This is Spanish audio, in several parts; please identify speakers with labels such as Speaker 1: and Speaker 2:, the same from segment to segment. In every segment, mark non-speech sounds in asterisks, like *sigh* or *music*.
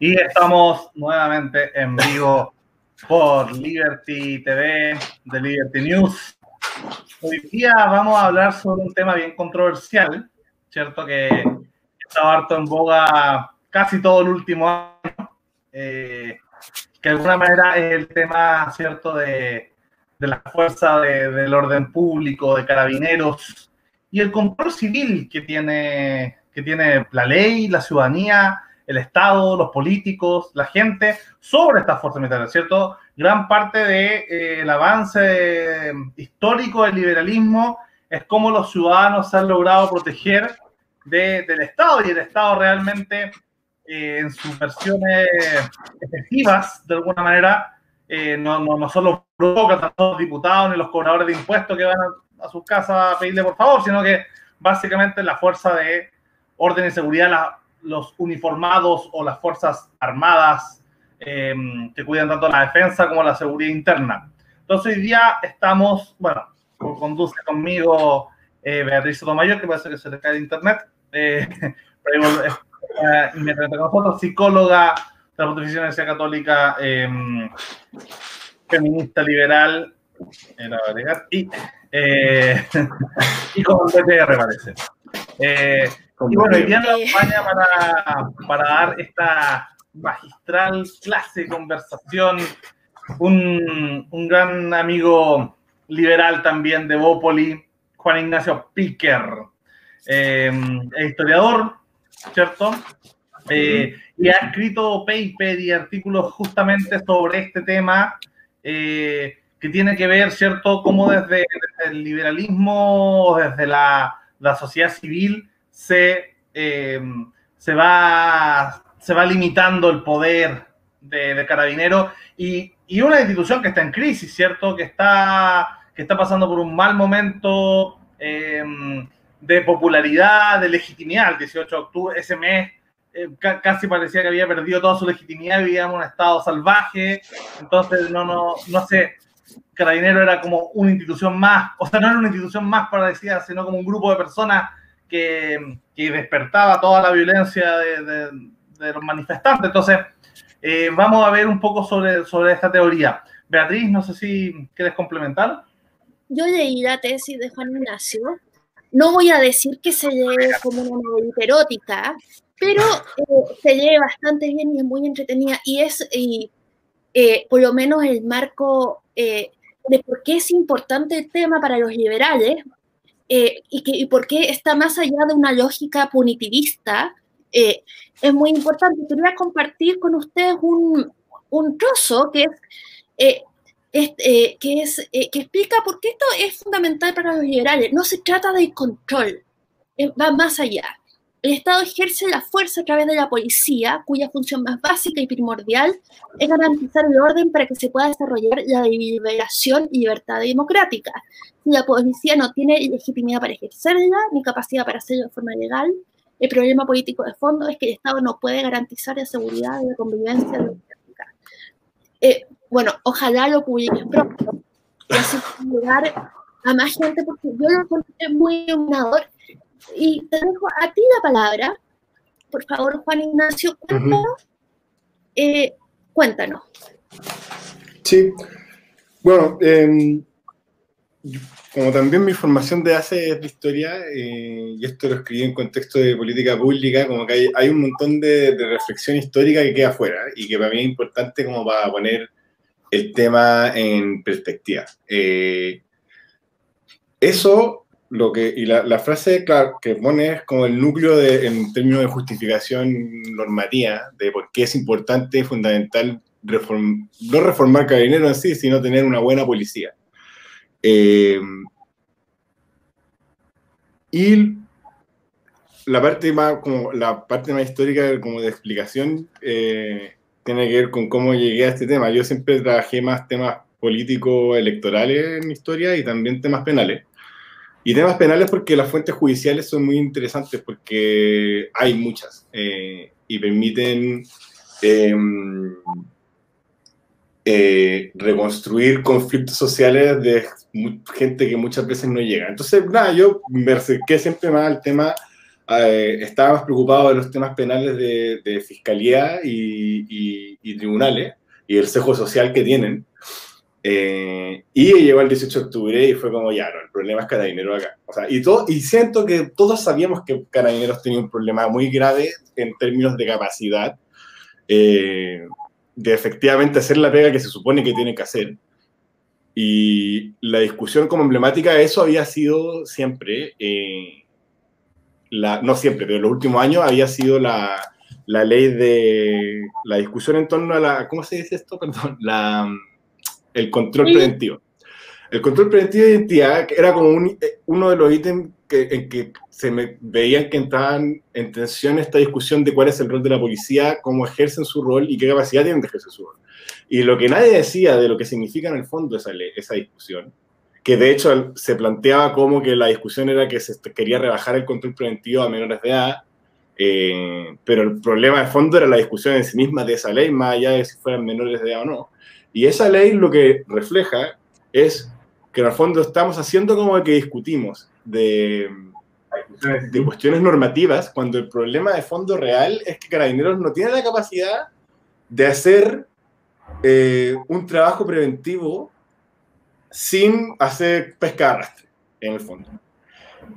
Speaker 1: Y estamos nuevamente en vivo por Liberty TV de Liberty News. Hoy día vamos a hablar sobre un tema bien controversial, ¿cierto? Que estaba harto en boga casi todo el último año. Eh, que de alguna manera es el tema, ¿cierto?, de, de la fuerza del orden público, de carabineros y el control civil que tiene, que tiene la ley, la ciudadanía, el Estado, los políticos, la gente sobre estas fuerzas militares, ¿cierto? Gran parte del de, eh, avance histórico del liberalismo es cómo los ciudadanos han logrado proteger de, del Estado y el Estado realmente eh, en sus versiones efectivas, de alguna manera, eh, no, no, no son los los diputados ni los cobradores de impuestos que van a, a sus casas a pedirle por favor, sino que básicamente la fuerza de orden y seguridad, la, los uniformados o las fuerzas armadas eh, que cuidan tanto la defensa como la seguridad interna. Entonces hoy día estamos, bueno, conduce conmigo eh, Beatriz Sotomayor, que parece que se le cae de internet, eh, *laughs* pero eh, con nosotros, psicóloga de la Pontificia Universidad Católica, eh, feminista liberal, y, eh, *laughs* y con DTR parece. Y bueno, hoy día nos acompaña para, para dar esta magistral clase, conversación, un, un gran amigo liberal también de Bópoli, Juan Ignacio Piquer, eh, historiador, ¿cierto? Eh, y ha escrito paper y artículos justamente sobre este tema eh, que tiene que ver, ¿cierto?, cómo desde, desde el liberalismo, desde la, la sociedad civil, se, eh, se, va, se va limitando el poder de, de Carabinero y, y, una institución que está en crisis, ¿cierto? Que está, que está pasando por un mal momento eh, de popularidad, de legitimidad. El 18 de octubre, ese mes, eh, casi parecía que había perdido toda su legitimidad, vivíamos un estado salvaje, entonces no, no, no sé. Carabinero era como una institución más, o sea, no era una institución más para decir, sino como un grupo de personas que, que despertaba toda la violencia de, de, de los manifestantes. Entonces, eh, vamos a ver un poco sobre, sobre esta teoría. Beatriz, no sé si quieres complementar.
Speaker 2: Yo leí la tesis de Juan Ignacio. No voy a decir que se lee como una novela erótica, pero eh, se lee bastante bien y es muy entretenida. Y es, y, eh, por lo menos, el marco eh, de por qué es importante el tema para los liberales, eh, y, que, y por qué está más allá de una lógica punitivista, eh, es muy importante. Quería compartir con ustedes un, un trozo que es, eh, es eh, que, que explica por qué esto es fundamental para los liberales. No se trata de control, va más allá. El Estado ejerce la fuerza a través de la policía, cuya función más básica y primordial es garantizar el orden para que se pueda desarrollar la deliberación y libertad democrática. Si la policía no tiene legitimidad para ejercerla, ni capacidad para hacerlo de forma legal, el problema político de fondo es que el Estado no puede garantizar la seguridad y la convivencia democrática. Eh, bueno, ojalá lo publiquen pronto y así llegar a más gente porque yo lo encontré muy iluminador y te dejo a ti la palabra. Por favor, Juan Ignacio, cuéntanos. Uh -huh. eh, cuéntanos.
Speaker 3: Sí, bueno, eh, como también mi formación de hace es de historia, eh, y esto lo escribí en contexto de política pública, como que hay, hay un montón de, de, reflexión histórica que queda afuera y que para mí es importante como para poner el tema en perspectiva. Eh, eso lo que, y la, frase claro, que pone es como el núcleo de, en términos de justificación normativa de por qué es importante y fundamental reform, no reformar carabineros en sí, sino tener una buena policía. Eh, y la parte más, como la parte más histórica, como de explicación, eh, tiene que ver con cómo llegué a este tema. Yo siempre trabajé más temas políticos electorales en historia y también temas penales. Y temas penales porque las fuentes judiciales son muy interesantes porque hay muchas eh, y permiten eh, eh, reconstruir conflictos sociales de gente que muchas veces no llega. Entonces, nada, yo me acerqué siempre más al tema eh, estaba más preocupado de los temas penales de, fiscalía y, tribunales y el cejo social que tienen. Eh, y llegó el 18 de octubre y fue como, ya, no, el problema es Carabineros acá. O sea, y, todo, y siento que todos sabíamos que Carabineros tenía un problema muy grave en términos de capacidad eh, de efectivamente hacer la pega que se supone que tiene que hacer. Y la discusión como emblemática de eso había sido siempre, eh, la, no siempre, pero en los últimos años había sido la, la, ley de, la discusión en torno a la, ¿cómo se dice esto? Perdón, la, el control preventivo. El control preventivo de identidad era como un, eh, uno de los ítems que, en que se me veían que entraban en tensión esta discusión de cuál es el rol de la policía, cómo ejercen su rol y qué capacidad tienen de ejercer su rol. Y lo que nadie decía de lo que significa en el fondo esa, esa discusión, que de hecho se planteaba como que la discusión era que se quería rebajar el control preventivo a menores de edad, eh, pero el problema de fondo era la discusión en sí misma de esa ley, más allá de si fueran menores de edad o no. Y esa ley lo que refleja es que en el fondo estamos haciendo como que discutimos de, de cuestiones normativas, cuando el problema de fondo real es que Carabineros no tiene la capacidad de hacer eh, un trabajo preventivo sin hacer pesca arrastre, en el fondo.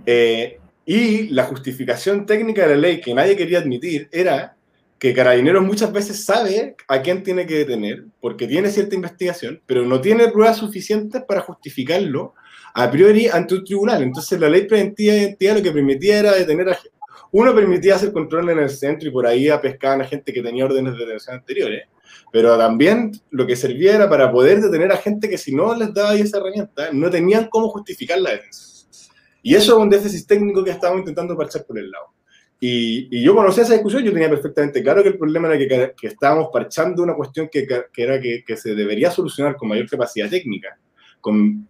Speaker 3: Eh, y la justificación técnica de la ley que nadie quería admitir era que Carabineros muchas veces sabe a quién tiene que detener, porque tiene cierta investigación, pero no tiene pruebas suficientes para justificarlo a priori ante un tribunal. Entonces la ley preventiva de identidad lo que permitía era detener a uno permitía hacer control en el centro y por ahí a pescar a gente que tenía órdenes de detención anteriores, pero también lo que servía era para poder detener a gente que si no les daba esa herramienta, no tenían cómo justificar la detención. Y eso es un déficit técnico que estábamos intentando parchar por el lado. Y, yo conocía esa discusión, yo tenía perfectamente claro que el problema era que, que estábamos parchando una cuestión que, que era que, que, se debería solucionar con mayor capacidad técnica, con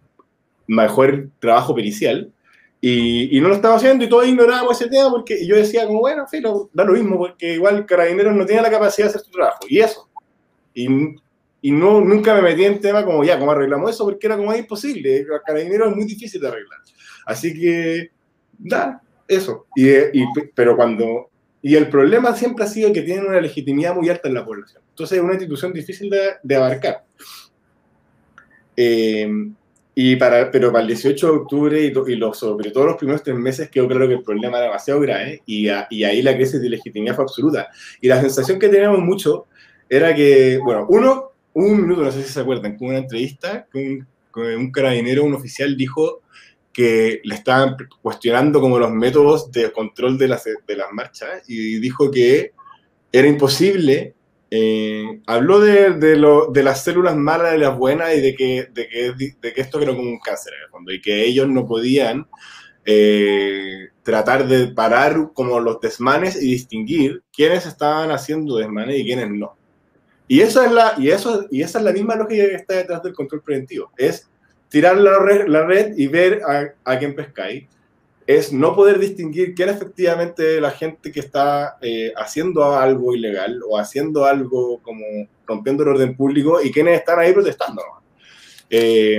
Speaker 3: mejor trabajo pericial, y, y no lo estaba haciendo y todos ignorábamos ese tema porque yo decía como, bueno, en da lo mismo, porque igual Carabineros no tiene la capacidad de hacer su trabajo, y eso. Y, y no, nunca me metí en tema como, ya, ¿cómo arreglamos eso? Porque era como, imposible, Carabineros es muy difícil de arreglar. Así que, da, eso. Y, pero cuando. Y el problema siempre ha sido que tienen una legitimidad muy alta en la población. Entonces es una institución difícil de, de abarcar. Eh, y para, pero para el 18 de octubre y, y los, sobre todo los primeros tres meses quedó claro que el problema era demasiado grave y, y ahí la crisis de legitimidad fue absoluta. Y la sensación que teníamos mucho era que, bueno, uno, un minuto, no sé si se acuerdan, con una entrevista, con, con un carabinero, un oficial dijo que le estaban cuestionando como los métodos de control de las, de las marchas y dijo que era imposible. Eh, habló de, de, lo, de, las células malas y las buenas y de que, de que, de que esto era como un cáncer en el fondo y que ellos no podían eh, tratar de parar como los desmanes y distinguir quiénes estaban haciendo desmanes y quiénes no. Y, eso es la, y, eso, y esa es la misma lógica que está detrás del control preventivo. Es tirar la red, la red y ver a, a quién pescáis, es no poder distinguir quién efectivamente la gente que está eh, haciendo algo ilegal o haciendo algo como rompiendo el orden público y quiénes están ahí protestando. Eh,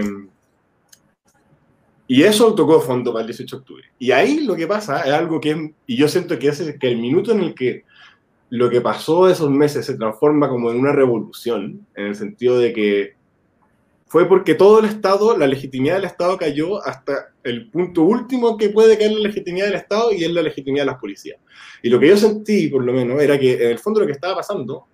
Speaker 3: y eso tocó fondo para el 18 de octubre. Y ahí lo que pasa es algo que es, y yo siento que es que el minuto en el que lo que pasó esos meses se transforma como en una revolución, en el sentido de que fue porque todo el Estado, la legitimidad del Estado cayó hasta el punto último que puede caer la legitimidad del Estado y es la legitimidad de las policías. Y lo que yo sentí, por lo menos, era que en el fondo lo que estaba pasando,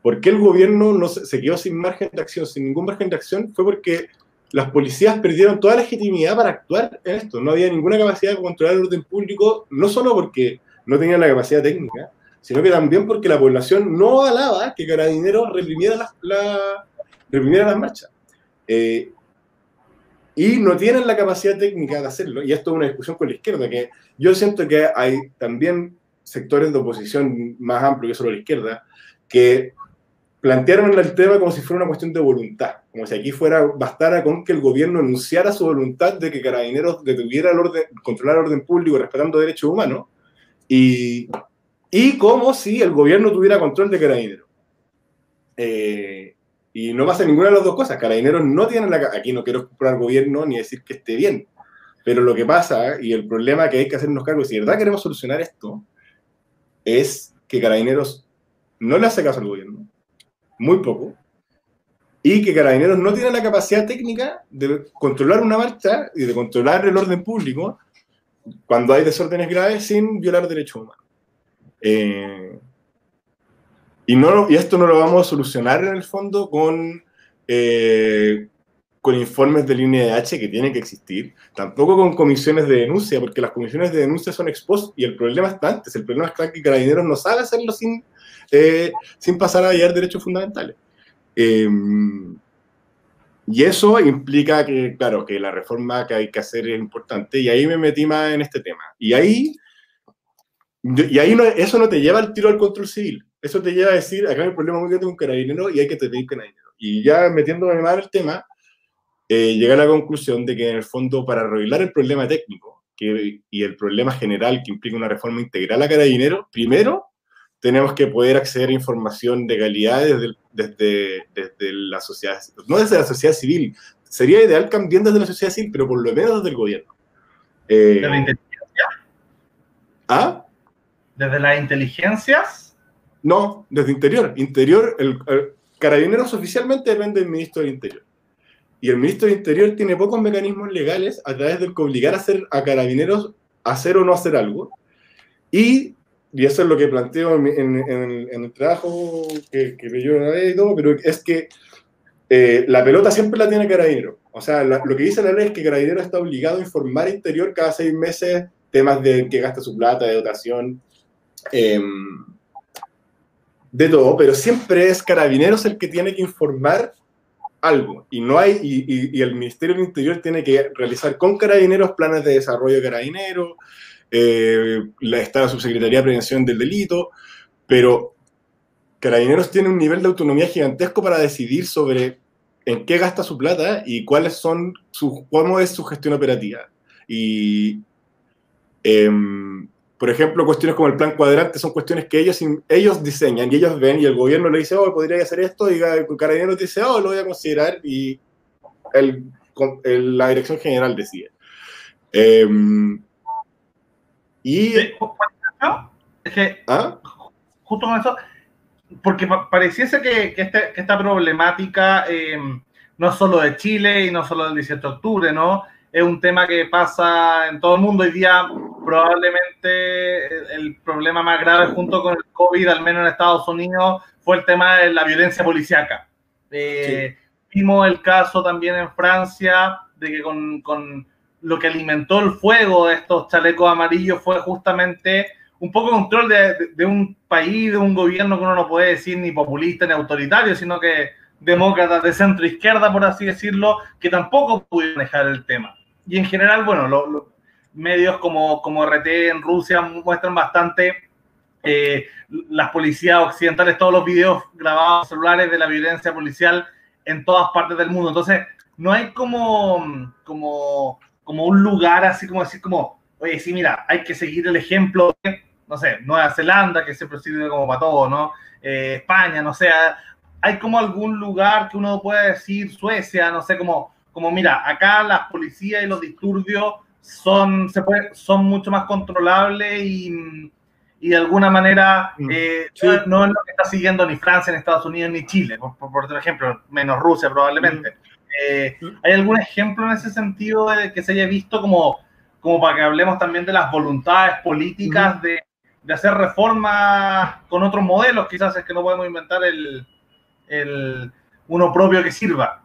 Speaker 3: porque el gobierno no se, quedó sin margen de acción, sin ningún margen de acción, fue porque las policías perdieron toda legitimidad para actuar en esto. No había ninguna capacidad de controlar el orden público, no solo porque no tenían la capacidad técnica, sino que también porque la población no avalaba que Carabineros reprimiera las, la, reprimiera las marchas. Eh, y no tienen la capacidad técnica de hacerlo, y esto es una discusión con la izquierda, que yo siento que hay también sectores de oposición más amplios que solo la izquierda, que plantearon el tema como si fuera una cuestión de voluntad, como si aquí fuera, bastara con que el gobierno anunciara su voluntad de que Carabineros detuviera el orden, controlar el orden público respetando derechos humanos, y, y como si el gobierno tuviera control de Carabineros. Eh, y no pasa ninguna de las dos cosas. Carabineros no tienen la... Aquí no quiero comprar gobierno ni decir que esté bien. Pero lo que pasa, y el problema que hay que hacernos cargo, si de verdad queremos solucionar esto, es que Carabineros no le hace caso al gobierno, muy poco, y que Carabineros no tiene la capacidad técnica de controlar una marcha y de controlar el orden público cuando hay desórdenes graves sin violar derechos humanos. Eh, y, no, y esto no lo vamos a solucionar en el fondo con, eh, con informes de línea de H que tienen que existir, tampoco con comisiones de denuncia, porque las comisiones de denuncia son expost y el problema está antes, el problema está que Carabineros no sabe hacerlo sin, eh, sin pasar a hallar derechos fundamentales. Em, y eso implica que, claro, que la reforma que hay que hacer es importante, y ahí me metí más en este tema. Y ahí, y ahí no, eso no te lleva al tiro al control civil, eso te lleva a decir, acá hay un problema muy grande con carabinero y hay que tener carabinero. Y ya metiéndome más en el tema, eh, llegué a la conclusión de que en el fondo para arreglar el problema técnico que, y el problema general que implica una reforma integral a carabinero, primero tenemos que poder acceder a información de calidad desde, desde, desde, la sociedad, no desde la sociedad civil, sería ideal también desde la sociedad civil, pero por lo menos desde el gobierno.
Speaker 1: Eh, ¿De la inteligencia?
Speaker 3: ¿Ah?
Speaker 1: ¿Desde las inteligencias?
Speaker 3: No, desde interior. Interior, el, Carabineros oficialmente depende del ministro del Interior. Y el ministro del Interior tiene pocos mecanismos legales a través del que obligar a, hacer, a Carabineros a hacer o no hacer algo. Y y eso es lo que planteo en, el trabajo que, que yo una vez y todo, pero es que eh, la pelota siempre la tiene Carabinero. O sea, lo que dice la ley es que Carabinero está obligado a informar interior cada seis meses temas de que gasta su plata, de dotación, em, de todo, pero siempre es Carabineros el que tiene que informar algo. Y no hay, y, el Ministerio del Interior tiene que realizar con Carabineros planes de desarrollo de Carabineros, eh, la, Subsecretaría de Prevención del Delito, pero Carabineros tiene un nivel de autonomía gigantesco para decidir sobre en qué gasta su plata y cuáles son cómo es su gestión operativa. Y, em, por ejemplo, cuestiones como el plan cuadrante son cuestiones que ellos, ellos diseñan y ellos ven y el gobierno le dice, oh, podría hacer esto, y Carabineros dice, oh, lo voy a considerar y el, la dirección general decide. Eh, y...
Speaker 1: Es que, ¿Ah? justo con eso, porque pareciese que, que, este, que esta problemática eh, no es solo de Chile y no solo del 17 de octubre, ¿no? Es un tema que pasa en todo el mundo. Hoy día probablemente el problema más grave junto con el COVID, al menos en Estados Unidos, fue el tema de la violencia policíaca. Eh, vimos el caso también en Francia de que con, con lo que alimentó el fuego de estos chalecos amarillos fue justamente un poco control de, un país, de un gobierno que uno no puede decir ni populista ni autoritario, sino que demócratas de centro izquierda, por así decirlo, que tampoco pudieron manejar el tema. Y en general, bueno, los medios como, como RT en Rusia muestran bastante eh, las policías occidentales, todos los videos grabados celulares de la violencia policial en todas partes del mundo. Entonces, no hay como, como como un lugar así como decir como, oye, sí, mira, hay que seguir el ejemplo de, no sé, Nueva Zelanda, que siempre sirve como para todo, ¿no? Eh, España, no sé, hay como algún lugar que uno puede decir, Suecia, no sé, como, como mira, acá las policías y los disturbios son, se puede, son mucho más controlables y, y de alguna manera mm, eh, no, es lo que está siguiendo ni Francia, ni Estados Unidos, ni Chile, por, por, ejemplo, menos Rusia probablemente. Mm. Eh, ¿Hay algún ejemplo en ese sentido de que se haya visto como, como para que hablemos también de las voluntades políticas de, de, hacer reformas con otros modelos? Quizás es que no podemos inventar el, el uno propio que sirva.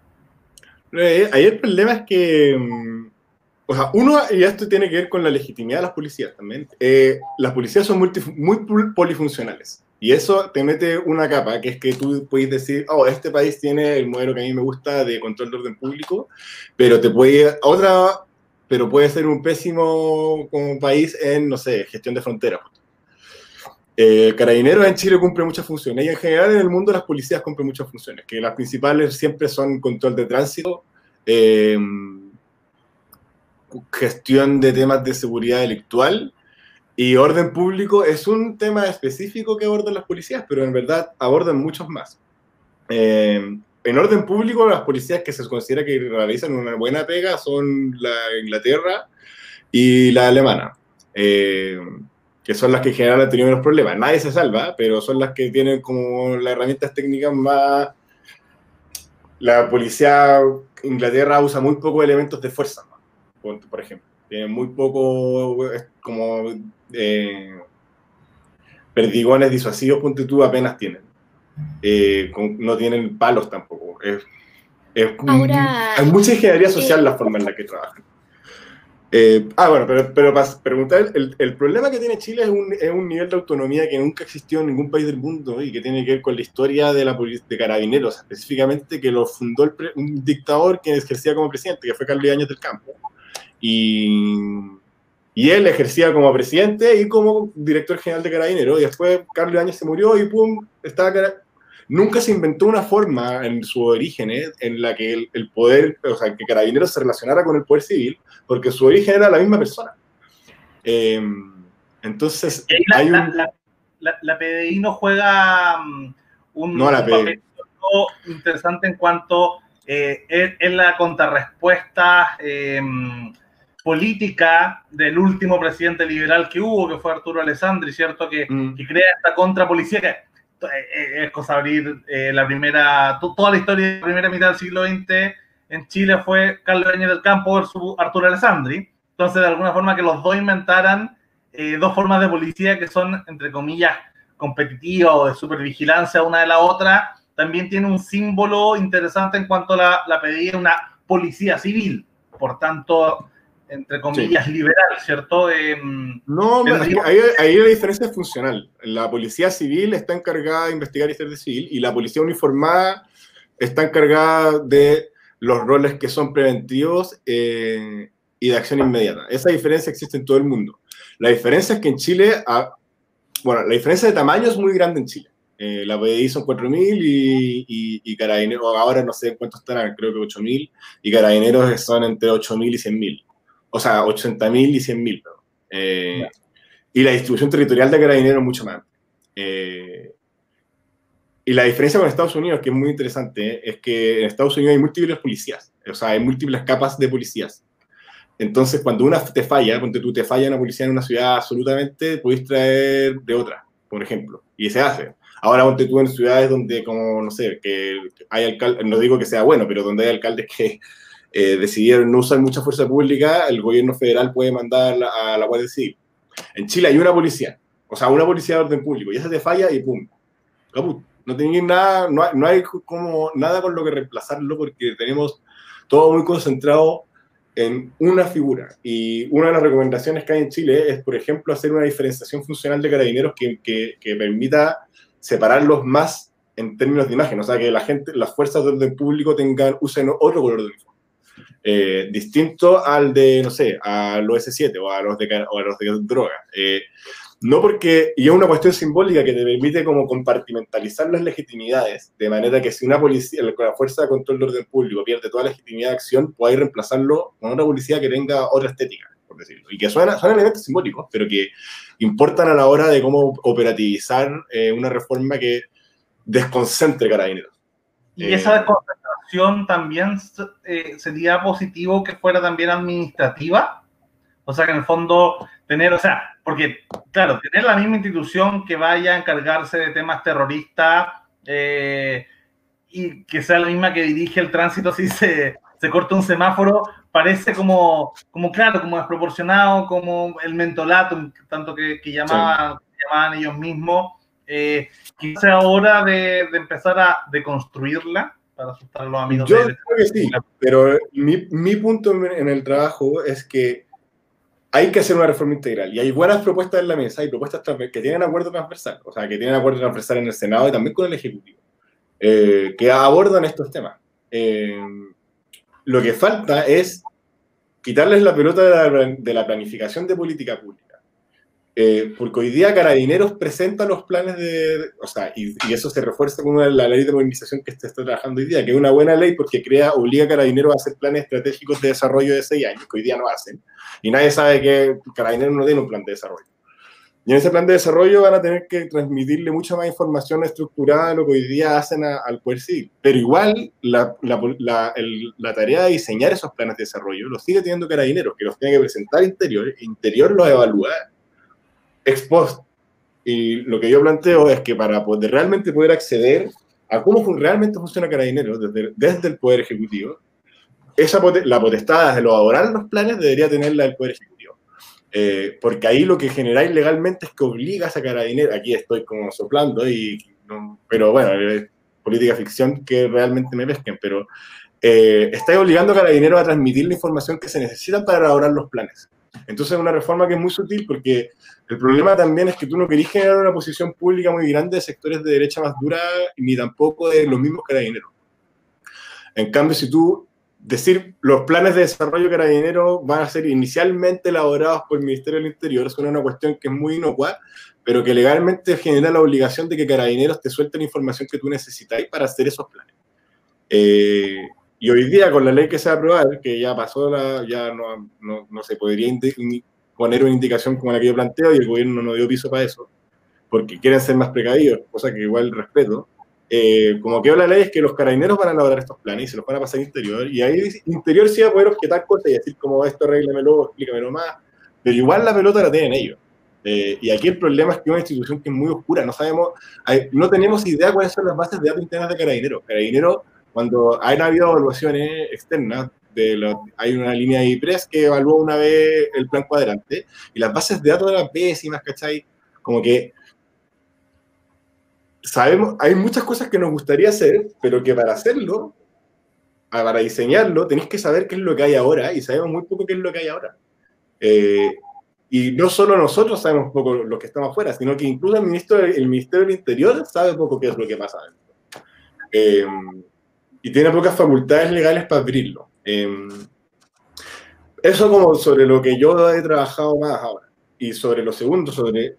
Speaker 3: Ahí el problema es que, mm, o sea, uno, y esto tiene que ver con la legitimidad de las policías también, eh, las policías son muy polifuncionales. Y eso te mete una capa, que es que tú puedes decir, oh, este país tiene el modelo que a mí me gusta de control de orden público, pero te puede, otra, pero puede ser un pésimo como país en, no sé, gestión de fronteras. Eh, Carabineros en Chile cumple muchas funciones y en general en el mundo las policías cumplen muchas funciones, que las principales siempre son control de tránsito, eh, gestión de temas de seguridad delictual y orden público es un tema específico que abordan las policías, pero en verdad abordan muchos más. Eh, en orden público, las policías que se considera que realizan una buena pega son la Inglaterra y la alemana, eh, que son las que en general han tenido menos problemas. Nadie se salva, pero son las que tienen como las herramientas técnicas más... La policía Inglaterra usa muy pocos elementos de fuerza, por ejemplo. Tiene muy poco, como eh, perdigones disuasivos, punto tú, apenas tienen. Eh, no tienen palos tampoco. Es, hay mucha ingeniería social la forma en la que trabajan. Eh, ah, bueno, pero, pero para preguntar, el, el, problema que tiene Chile es un, es un, nivel de autonomía que nunca existió en ningún país del mundo y que tiene que ver con la historia de la de carabineros, específicamente que lo fundó el un dictador que ejercía como presidente, que fue Carlos Áñez del Campo. Y, y, él ejercía como presidente y como director general de carabineros. Y después Carlos Áñez se murió y pum, estaba nunca se inventó una forma en su origen ¿eh? en la que el, poder, o sea, que Carabineros se relacionara con el poder civil, porque su origen era la misma persona. Eh, entonces,
Speaker 1: la, hay un... la, PDI no juega mm, un,
Speaker 3: no,
Speaker 1: papel interesante en cuanto eh, es, la contrarrespuesta política del último presidente liberal que hubo, que fue Arturo Alessandri, ¿cierto? Que, mm. que crea esta contrapolicía que es cosa abrir eh, la primera, toda la historia de la primera mitad del siglo XX en Chile fue Carlos Áñez del Campo versus Arturo Alessandri. Entonces, de alguna forma que los dos inventaran dos formas de policía que son, entre comillas, competitivas o de supervigilancia una de la otra, también tiene un símbolo interesante en cuanto a la, la pedida de una policía civil. Por tanto, entre comillas, liberal, ¿cierto?
Speaker 3: no, ahí, la diferencia es funcional. La policía civil está encargada de investigar historias de civil y la policía uniformada está encargada de los roles que son preventivos eh, y de acción inmediata. Esa diferencia existe en todo el mundo. La diferencia es que en Chile, ah, bueno, la diferencia de tamaño es muy grande en Chile. Eh, la PDI son 4.000 y, y, y, Carabineros, ahora no sé cuántos estarán, creo que 8.000, y Carabineros son entre 8.000 y 100.000 o sea, 80.000 y 100.000. Eh, y la distribución territorial de carabineros mucho más. Eh, y la diferencia con Estados Unidos, que es muy interesante, es que en Estados Unidos hay múltiples policías, o sea, hay múltiples capas de policías. Entonces, cuando una te falla, cuando tú te falla una policía en una ciudad absolutamente, puedes traer de otra, por ejemplo, y se hace. Ahora, ponte tú en ciudades donde, como, no sé, que hay alcaldes, no digo que sea bueno, pero donde hay alcaldes que eh, decidieron no usar mucha fuerza pública, el gobierno federal puede mandar a la Guardia Civil. En Chile hay una policía, o sea, una policía de orden público, y esa te falla y pum, caput. No tienen nada, no hay, no hay como nada con lo que reemplazarlo porque tenemos todo muy concentrado en una figura. Y una de las recomendaciones que hay en Chile es, por ejemplo, hacer una diferenciación funcional de carabineros que, que, que permita separarlos más en términos de imagen, o sea, que la gente, las fuerzas de orden público tengan, usen otro color de uniforme. Eh, distinto al de, no sé, a los S7 o a los de, o a los de droga. Eh, no porque, y es una cuestión simbólica que te permite como compartimentalizar las legitimidades, de manera que si una policía, la fuerza de control de orden público pierde toda legitimidad de acción, puede reemplazarlo con otra policía que tenga otra estética, por decirlo. Y que suena, son elementos simbólicos, pero que importan a la hora de cómo operativizar eh, una reforma que desconcentre carabineros.
Speaker 1: Y esa también eh, sería positivo que fuera también administrativa. O sea, que en el fondo tener, o sea, porque, claro, tener la misma institución que vaya a encargarse de temas terroristas eh, y que sea la misma que dirige el tránsito si se, se corta un semáforo, parece como, como, claro, como desproporcionado, como el mentolato, tanto que, que llamaban, llamaban ellos mismos. Eh, quizás sea hora de, de empezar a deconstruirla para asustar a los amigos.
Speaker 3: Yo creo que sí, pero mi, mi, punto en el trabajo es que hay que hacer una reforma integral y hay buenas propuestas en la mesa, hay propuestas que tienen acuerdo transversal, o sea, que tienen acuerdo transversal en el Senado y también con el Ejecutivo, eh, que abordan estos temas. Eh, lo que falta es quitarles la pelota de la, de la planificación de política pública eh, porque hoy día Carabineros presenta los planes de, o sea, y, eso se refuerza con la ley de modernización que se está trabajando hoy día, que es una buena ley porque crea, obliga a Carabineros a hacer planes estratégicos de desarrollo de seis años, que hoy día no hacen, y nadie sabe que Carabineros no tiene un plan de desarrollo. Y en ese plan de desarrollo van a tener que transmitirle mucha más información estructurada de lo que hoy día hacen al Poder Civil. Pero igual la, la, la, tarea de diseñar esos planes de desarrollo lo sigue teniendo Carabineros, que los tiene que presentar Interior, Interior los evalúa ex post. Y lo que yo planteo es que para poder realmente poder acceder a cómo realmente funciona Carabineros desde, desde el Poder Ejecutivo, esa la potestad de elaborar los planes debería tenerla el Poder Ejecutivo. Eh, porque ahí lo que generáis legalmente es que obliga a dinero. Aquí estoy como soplando, y, pero bueno, es política ficción que realmente me pesquen, pero eh, estáis obligando a Carabineros a transmitir la información que se necesita para elaborar los planes. Entonces es una reforma que es muy sutil porque el problema también es que tú no querís generar una posición pública muy grande de sectores de derecha más dura ni tampoco de los mismos carabineros. En cambio, si tú decir los planes de desarrollo carabinero van a ser inicialmente elaborados por el Ministerio del Interior, es una cuestión que es muy inocua, pero que legalmente genera la obligación de que carabineros te suelten información que tú necesitáis para hacer esos planes. Eh, y hoy día, con la ley que se va a aprobar, que ya pasó, la, ya no, no, no se podría poner una indicación como la que yo planteo y el gobierno no dio piso para eso, porque quieren ser más precavidos, cosa que igual respeto. Eh, como que la ley es que los carabineros van a elaborar estos planes y se los van a pasar a interior, y ahí interior sí va a poder objetar cosas y decir como esto arréglamelo, explícamelo más, pero igual la pelota la tienen ellos. Eh, y aquí el problema es que una institución que es muy oscura, no sabemos, no tenemos idea cuáles son las bases de datos internas de carabineros. Carabineros, cuando han habido evaluaciones externas, de hay una línea de IPRES que evaluó una vez el plan cuadrante, y las bases de datos eran pésimas, ¿cachai? Como que sabemos, hay muchas cosas que nos gustaría hacer, pero que para hacerlo, para diseñarlo, tenéis que saber qué es lo que hay ahora y sabemos muy poco qué es lo que hay ahora. Eh, y no solo nosotros sabemos poco lo que estamos afuera, sino que incluso el, ministro, el Ministerio del Interior sabe poco qué es lo que pasa eh, y tiene pocas facultades legales para abrirlo. Eh, eso como sobre lo que yo he trabajado más ahora. Y sobre lo segundo, sobre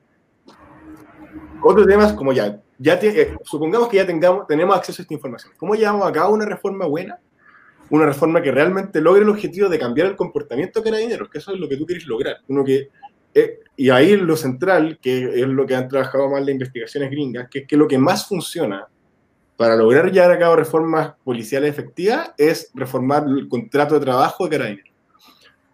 Speaker 3: otros temas como ya, ya eh, supongamos que ya tengamos, tenemos acceso a esta información. ¿Cómo llevamos a cabo una reforma buena? Una reforma que realmente logre el objetivo de cambiar el comportamiento de carabineros, que eso es lo que tú quieres lograr. Uno que, eh, y ahí lo central, que es lo que han trabajado más las investigaciones gringas, que es que lo que más funciona para lograr llevar a cabo reformas policiales efectivas es reformar el contrato de trabajo de carabineros.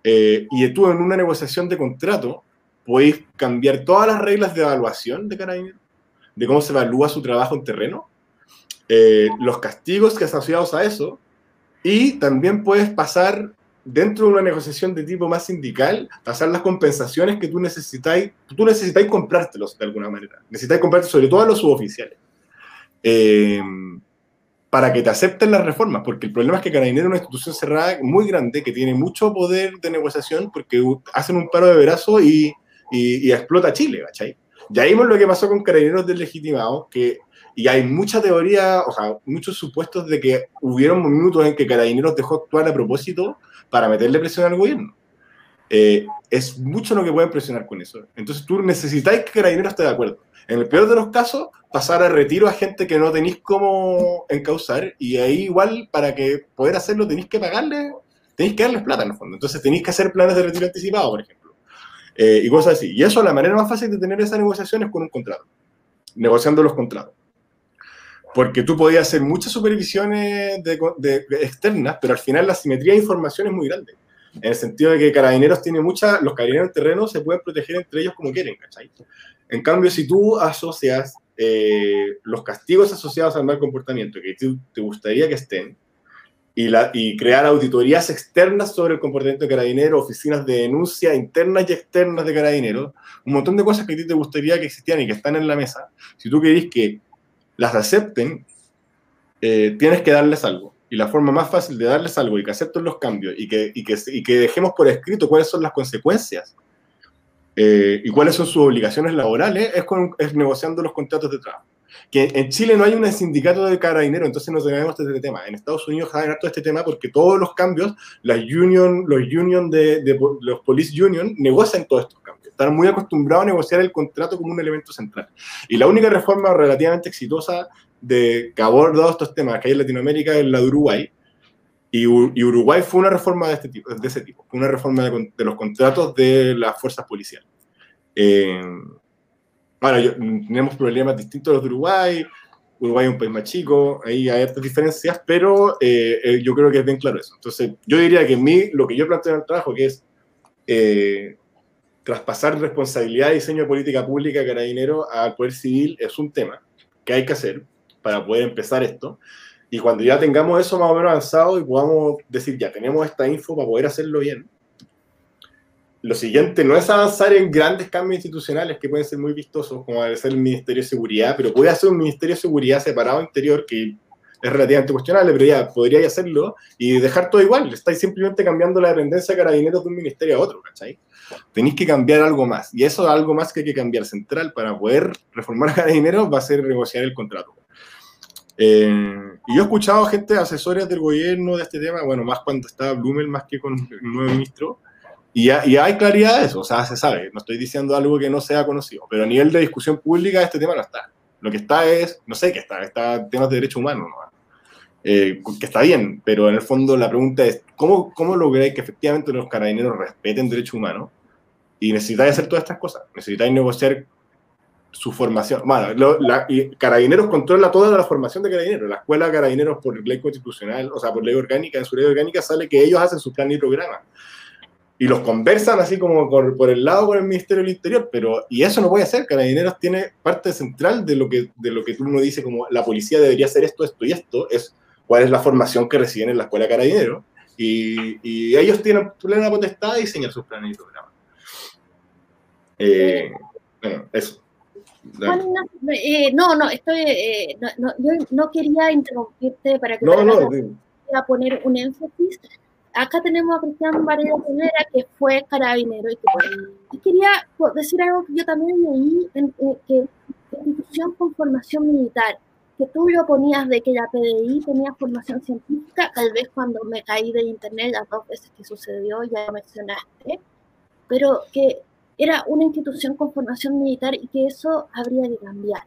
Speaker 3: Eh, y tú en una negociación de contrato podéis cambiar todas las reglas de evaluación de carabineros de cómo se evalúa su trabajo en terreno, eh, los castigos que asociados a eso, y también puedes pasar dentro de una negociación de tipo más sindical, pasar las compensaciones que tú necesitáis, tú necesitáis comprártelos de alguna manera, necesitáis comprarte sobre todo a los suboficiales, eh, para que te acepten las reformas, porque el problema es que Carabinero es una institución cerrada muy grande que tiene mucho poder de negociación porque hacen un paro de verazo y explota Chile, ¿cachai? Ya vimos lo que pasó con carabineros deslegitimados, que, y hay mucha teoría, o sea, muchos supuestos de que hubieron minutos en que carabineros dejó actuar a propósito para meterle presión al gobierno. Eh, es mucho lo que pueden presionar con eso. Entonces tú necesitáis que Carabineros esté de acuerdo. En el peor de los casos, pasar a retiro a gente que no tenéis cómo encauzar y ahí igual para que poder hacerlo tenéis que pagarle, tenéis que darles plata en el fondo. Entonces tenéis que hacer planes de retiro anticipado, por ejemplo. Eh, y cosas así. Y eso, la manera más fácil de tener esa negociación es con un contrato, negociando los contratos. Porque tú podías hacer muchas supervisiones externas, pero al final la simetría de información es muy grande. En el sentido de que carabineros tiene muchas, los carabineros en terreno se pueden proteger entre ellos como quieren, ¿cachai? En cambio, si tú asocias eh, los castigos asociados al mal comportamiento que te gustaría que estén, y, la, y crear auditorías externas sobre el comportamiento de carabineros, oficinas de denuncia internas y externas de carabineros, un montón de cosas que a ti te gustaría que existieran y que están en la mesa. Si tú querés que las acepten, eh, tienes que darles algo. Y la forma más fácil de darles algo y que acepten los cambios y que, y que, y que dejemos por escrito cuáles son las consecuencias eh, y cuáles son sus obligaciones laborales es, con, es negociando los contratos de trabajo que en Chile no hay un sindicato de carabineros, entonces no tenemos este tema. En Estados Unidos hay todo este tema porque todos los cambios, las union, los union de, los police union negocian todos estos cambios. Están muy acostumbrados a negociar el contrato como un elemento central. Y la única reforma relativamente exitosa de que ha abordado estos temas que hay en Latinoamérica es la de Uruguay. Y, Uruguay fue una reforma de, este tipo, de ese tipo, fue una reforma de, los contratos de las fuerzas policiales. Eh, Ahora, tenemos problemas distintos a los de Uruguay, Uruguay es un país más chico, ahí hay estas diferencias, pero eh, eh, yo creo que es bien claro eso. Entonces, yo diría que mí, lo que yo planteo en el trabajo, que es eh, traspasar responsabilidad de diseño de política pública carabinero al poder civil, es un tema que hay que hacer para poder empezar esto. Y cuando ya tengamos eso más o menos avanzado y podamos decir, ya tenemos esta info para poder hacerlo bien, lo siguiente no es avanzar en grandes cambios institucionales que pueden ser muy vistosos, como debe ser el Ministerio de Seguridad, pero puede hacer un Ministerio de Seguridad separado interior que es relativamente cuestionable, pero ya podría hacerlo y dejar todo igual. Estáis simplemente cambiando la dependencia de carabineros de un ministerio a otro, ¿cachai? Tenéis que cambiar algo más. Y eso algo más que hay que cambiar central para poder reformar carabineros va a ser negociar el contrato. Eh, y yo he escuchado gente, asesores del gobierno de este tema, bueno, más cuando estaba Blumel, más que con el nuevo ministro, y, hay claridad de eso, o sea, se sabe, no estoy diciendo algo que no sea conocido, pero a nivel de discusión pública este tema no está. Lo que está es, no sé qué está, está temas de derechos humanos, ¿no? Eh, que está bien, pero en el fondo la pregunta es, ¿cómo, cómo lográis que efectivamente los carabineros respeten derechos humanos? Y necesitáis hacer todas estas cosas, necesitáis negociar su formación. Bueno, y Carabineros controla toda la formación de Carabineros. La escuela de Carabineros, por ley constitucional, o sea, por ley orgánica, en su ley orgánica sale que ellos hacen su plan y programa y los conversan así como por, el lado con el Ministerio del Interior, pero y eso no puede ser, Carabineros tiene parte central de lo que de lo que uno dice como la policía debería hacer esto, esto y esto, es cuál es la formación que reciben en la escuela de Carabineros y, y ellos tienen plena potestad de diseñar sus planes y programas. Eh, bueno, eso.
Speaker 2: Eh, no, no, estoy, eh, no, no, yo no quería interrumpirte para que
Speaker 3: no, no,
Speaker 2: a poner un énfasis acá tenemos a Cristian Varela Rivera, que fue carabinero. Y, quería decir algo que yo también leí, en, eh, que institución con formación militar, que tú lo ponías de que la PDI tenía formación científica, tal vez cuando me caí de internet las dos veces que sucedió, ya lo mencionaste, pero que era una institución con formación militar y que eso habría de cambiar.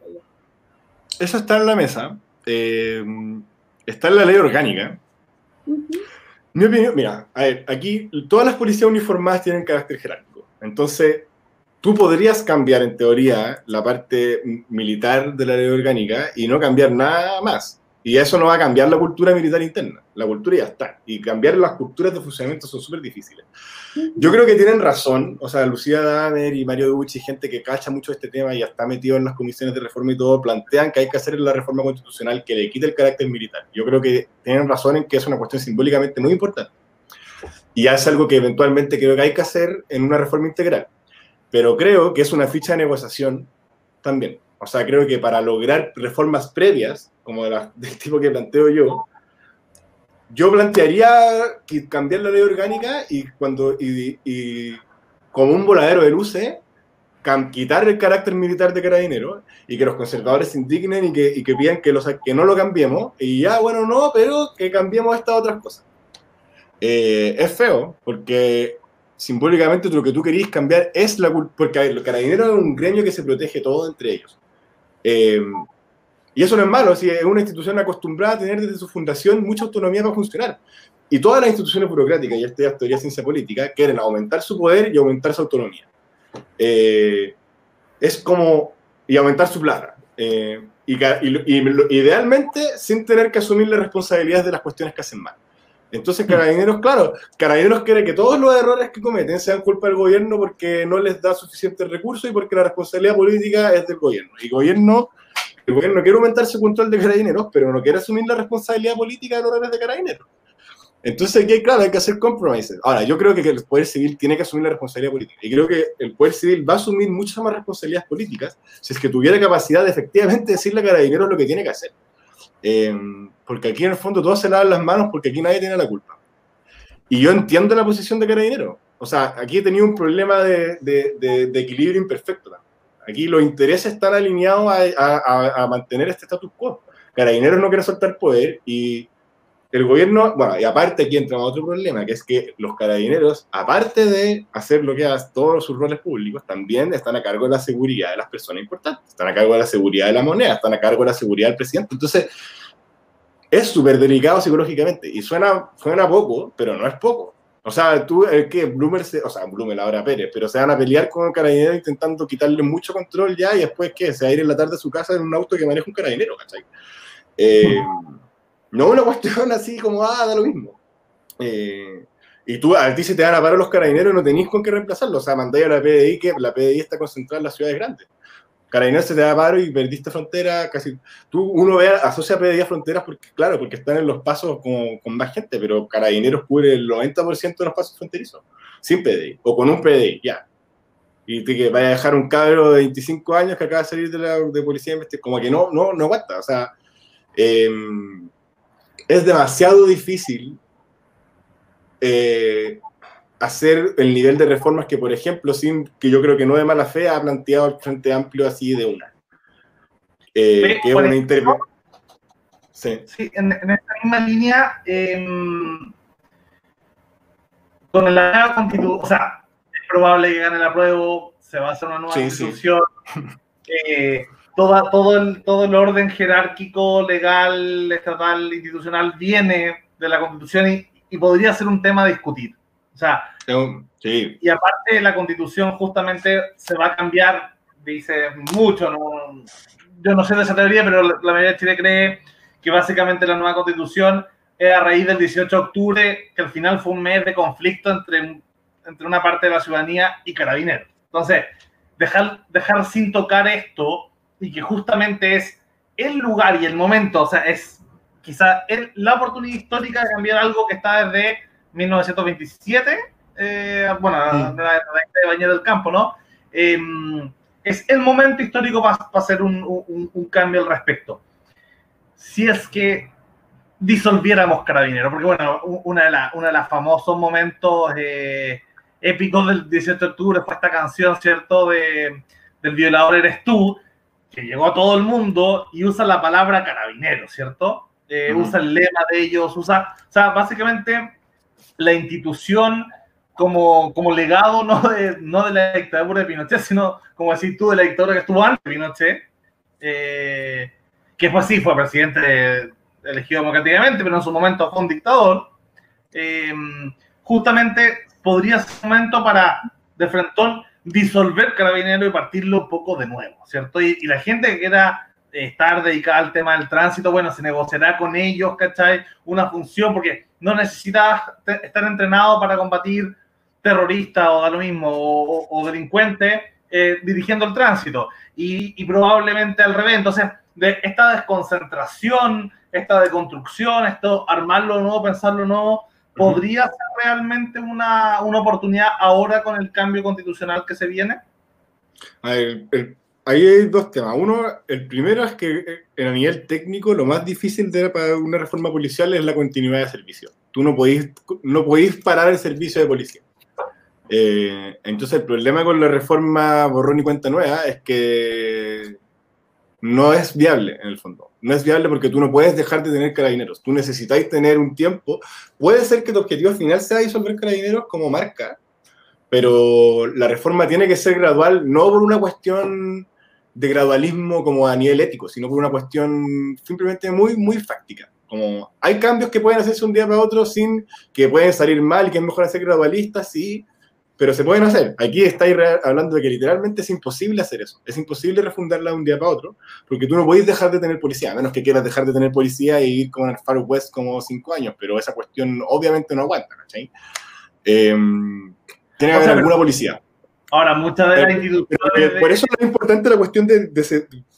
Speaker 3: Eso está en la mesa, eh, está en la ley orgánica. Mi opinión, mira, a ver, aquí todas las policías uniformadas tienen carácter jerárquico. Entonces, tú podrías cambiar en teoría la parte militar de la ley orgánica y no cambiar nada más. Y eso no va a cambiar la cultura militar interna. La cultura ya está. Y cambiar las culturas de funcionamiento son súper difíciles. Yo creo que tienen razón. O sea, Lucía Damer y Mario Ducci, gente que cacha mucho este tema y ya está metido en las comisiones de reforma y todo, plantean que hay que hacer la reforma constitucional que le quite el carácter militar. Yo creo que tienen razón en que es una cuestión simbólicamente muy importante. Y es algo que eventualmente creo que hay que hacer en una reforma integral. Pero creo que es una ficha de negociación también. O sea, creo que para lograr reformas previas, como *laughs* del tipo que planteo yo, yo plantearía cambiar la ley orgánica y cuando y, como un voladero de luces quitar el carácter militar de carabinero y que los conservadores se indignen y que, y que pidan que, los, que no lo cambiemos y ya, bueno, no, pero que cambiemos estas otras cosas. Eh, es feo porque simbólicamente lo que tú querías cambiar es la porque el carabinero es un gremio que se protege todo entre ellos. Eh, y eso no es malo, si es una institución acostumbrada a tener desde su fundación mucha autonomía para funcionar. Y todas las instituciones burocráticas, y esta es teoría ciencia política, quieren aumentar su poder y aumentar su autonomía. Eh, es como, y aumentar su plata. Eh, y, idealmente sin tener que asumir las responsabilidades de las cuestiones que hacen mal. Entonces, Carabineros, claro, Carabineros quiere que todos los errores que cometen sean culpa del gobierno porque no les da suficientes recursos y porque la responsabilidad política es del gobierno. Y gobierno, el gobierno quiere aumentar su control de Carabineros, pero no quiere asumir la responsabilidad política de los errores de Carabineros. Entonces, aquí, claro, hay que hacer compromisos. Ahora, yo creo que el Poder Civil tiene que asumir la responsabilidad política. Y creo que el Poder Civil va a asumir muchas más responsabilidades políticas si es que tuviera capacidad de efectivamente decirle a Carabineros lo que tiene que hacer. Eh, porque aquí en el fondo todos se lavan las manos porque aquí nadie tiene la culpa. Y yo entiendo la posición de Carabinero. O sea, aquí he tenido un problema de, de, de, equilibrio imperfecto. Aquí los intereses están alineados a, a, mantener este status quo. Carabineros no quiere soltar poder y el gobierno, bueno, y aparte aquí entra otro problema, que es que los carabineros, aparte de hacer lo que hacen todos sus roles públicos, también están a cargo de la seguridad de las personas importantes, están a cargo de la seguridad de la moneda, están a cargo de la seguridad del presidente. Entonces, es súper delicado psicológicamente y suena, suena poco, pero no es poco. O sea, tú, el que Bloomer, se, o sea, Bloomer ahora Pérez, pero se van a pelear con un carabinero intentando quitarle mucho control ya y después, ¿qué? Se va a ir en la tarde a su casa en un auto que maneja un carabinero, ¿cachai? Eh, no una cuestión *laughs* así como, ah, da lo mismo. Eh, y tú, a ti se te van a parar los carabineros y no tenés con qué reemplazarlo. O sea, mandáis a la PDI, que la PDI está concentrada en las ciudades grandes. Carabineros se te da paro y perdiste frontera, casi. Tú, uno ve, asocia PDI a fronteras porque, claro, porque están en los pasos con, con más gente, pero Carabineros cubre el 90% de los pasos fronterizos, sin PDI, o con un PDI, ya. Y te que vaya a dejar un cabro de 25 años que acaba de salir de la de policía, como que no, no, no aguanta. O sea, eh, es demasiado difícil eh, hacer el nivel de reformas que, por ejemplo, sin que yo creo que no de mala fe ha planteado el Frente Amplio así de una.
Speaker 1: Eh, que es una intervención. Sí. sí, en, esta misma línea, em, con la nueva constitución, o sea, es probable que gane la prueba, se va a hacer una nueva constitución. *laughs* Eh, toda, todo, el, todo el orden jerárquico, legal, estatal, institucional viene de la constitución y, y podría ser un tema a discutir. O sea, sí. y aparte la constitución justamente se va a cambiar, dice mucho, ¿no? yo no sé de esa teoría, pero la, mayoría de Chile cree que básicamente la nueva constitución es a raíz del 18 de octubre, que al final fue un mes de conflicto entre, entre una parte de la ciudadanía y carabineros. Entonces, dejar, dejar sin tocar esto y que justamente es el lugar y el momento, o sea, es quizá la oportunidad histórica de cambiar algo que está desde 1927, eh, bueno, mm. la, de Bañero del Campo, ¿no? Em, es el momento histórico para, hacer un, cambio al respecto. Si es que disolviéramos Carabineros, porque bueno, una de, la, de los famosos momentos eh, épicos del 18 de octubre fue esta canción, ¿cierto? De, del violador eres tú, que llegó a todo el mundo y usa la palabra carabinero, ¿cierto? Eh, usa el lema de ellos, usa, o sea, básicamente la institución como, como legado no de, no de la dictadura de Pinochet, sino, como decir tú, de la dictadura que estuvo antes de Pinochet, eh, que fue así, fue presidente elegido democráticamente, pero en su momento fue un dictador, eh, justamente podría ser un momento para, de frentón, disolver Carabinero y partirlo un poco de nuevo, ¿cierto? Y, y la gente que quiera estar dedicada al tema del tránsito, bueno, se negociará con ellos, ¿cachai? Una función, porque no necesitas estar entrenado para combatir terroristas o da lo mismo, o, delincuentes eh, dirigiendo el tránsito. Y, probablemente al revés. Entonces, de esta desconcentración, esta deconstrucción, esto armarlo nuevo, pensarlo nuevo, ¿podría ser realmente una, una, oportunidad ahora con el cambio constitucional que se viene?
Speaker 3: A ver, el ahí hay dos temas. Uno, el primero es que eh, a nivel técnico lo más difícil de, para una reforma policial es la continuidad de servicio. Tú no podéis, no podéis parar el servicio de policía. Eh, entonces el problema con la reforma borrón y cuenta nueva es que no es viable en el fondo. No es viable porque tú no puedes dejar de tener carabineros. Tú necesitáis tener un tiempo. Puede ser que tu objetivo final sea disolver carabineros como marca, pero la reforma tiene que ser gradual, no por una cuestión de gradualismo como a nivel ético, sino por una cuestión simplemente muy, muy fáctica. Como hay cambios que pueden hacerse un día para otro sin que pueden salir mal y que es mejor hacer gradualistas, sí, pero se pueden hacer. Aquí estáis hablando de que literalmente es imposible hacer eso. Es imposible refundarla de un día para otro, porque tú no podéis dejar de tener policía, a menos que quieras dejar de tener policía y ir con el Far West como cinco años, pero esa cuestión obviamente no aguanta, ¿cachai? Em, tiene que haber alguna policía.
Speaker 1: Ahora, muchas de las instituciones...
Speaker 3: Por eso es importante la cuestión de,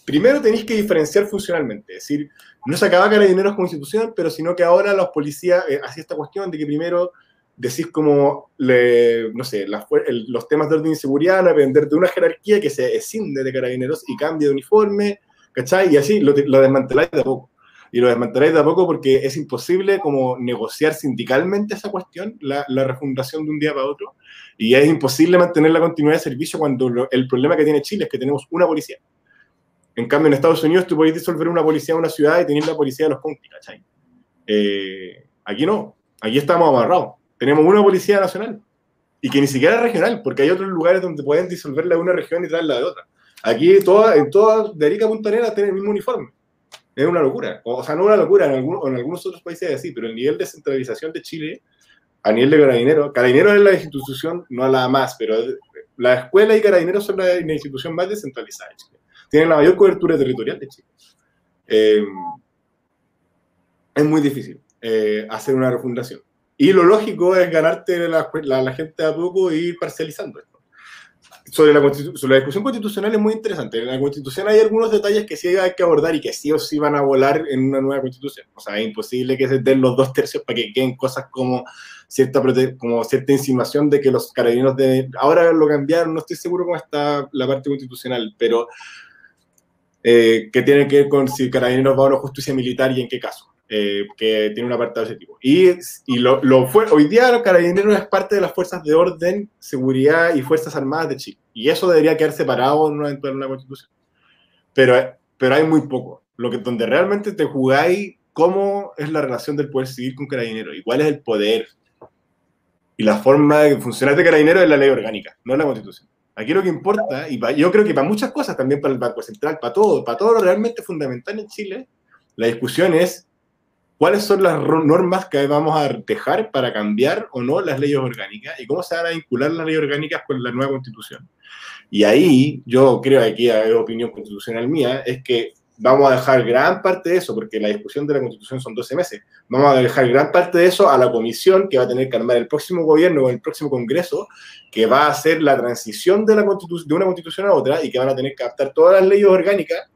Speaker 3: primero tenéis que diferenciar funcionalmente, es decir, no se acaba Carabineros como institución, pero sino que ahora los policías, eh, así esta cuestión de que primero decís como, le, no sé, los temas de orden y seguridad van a depender de una jerarquía que se escinde de Carabineros y cambie de uniforme, ¿cachai? Y así lo, lo desmanteláis de a poco. Y lo desmanteláis de a poco porque es imposible como negociar sindicalmente esa cuestión, la, la refundación de un día para otro y es imposible mantener la continuidad de servicio cuando el problema que tiene Chile es que tenemos una policía. En cambio, en Estados Unidos tú podés disolver una policía de una ciudad y tener la policía de los counties, ¿cachai? Eh, aquí no, aquí estamos amarrados. Tenemos una policía nacional y que ni siquiera es regional, porque hay otros lugares donde pueden disolverla de una región y traerla de otra. Aquí toda, en todas, de Arica a Punta Arenas el mismo uniforme. Es una locura. O sea, no una locura, en, algunos, en algunos otros países es así, pero el nivel de centralización de Chile a nivel de carabineros, carabineros es la institución, no la más, pero la escuela y carabineros son la, institución más descentralizada de Chile. Tienen la mayor cobertura territorial de Chile. Eh, es muy difícil eh, hacer una refundación. Y lo lógico es ganarte la, gente a poco e ir parcializando. Sobre la, sobre discusión constitucional es muy interesante. En la constitución hay algunos detalles que sí hay que abordar y que sí o sí van a volar en una nueva constitución. O sea, es imposible que se den los dos tercios para que queden cosas como cierta, como cierta insinuación de que los carabineros de Ahora lo cambiaron, no estoy seguro cómo está la parte constitucional, pero eh, que tiene que ver con si carabineros va a una justicia militar y en qué caso. Eh, que tiene un apartado de ese tipo. Y, y lo, lo, fue, hoy día los carabineros es parte de las fuerzas de orden, seguridad y fuerzas armadas de Chile. Y eso debería quedar separado en una, en una constitución. Pero, pero hay muy poco. Lo que, donde realmente te jugáis cómo es la relación del poder civil con carabineros y cuál es el poder. Y la forma de funcionar de carabineros es la ley orgánica, no la constitución. Aquí lo que importa, y yo creo que para muchas cosas, también para el Banco Central, para todo, para todo lo realmente fundamental en Chile, la discusión es cuáles son las normas que vamos a dejar para cambiar o no las leyes orgánicas y cómo se van a vincular las leyes orgánicas con la nueva constitución. Y ahí yo creo, aquí hay opinión constitucional mía, es que vamos a dejar gran parte de eso, porque la discusión de la constitución son 12 meses, vamos a dejar gran parte de eso a la comisión que va a tener que armar el próximo gobierno o el próximo congreso, que va a hacer la transición de, la de una constitución a otra y que van a tener que adaptar todas las leyes orgánicas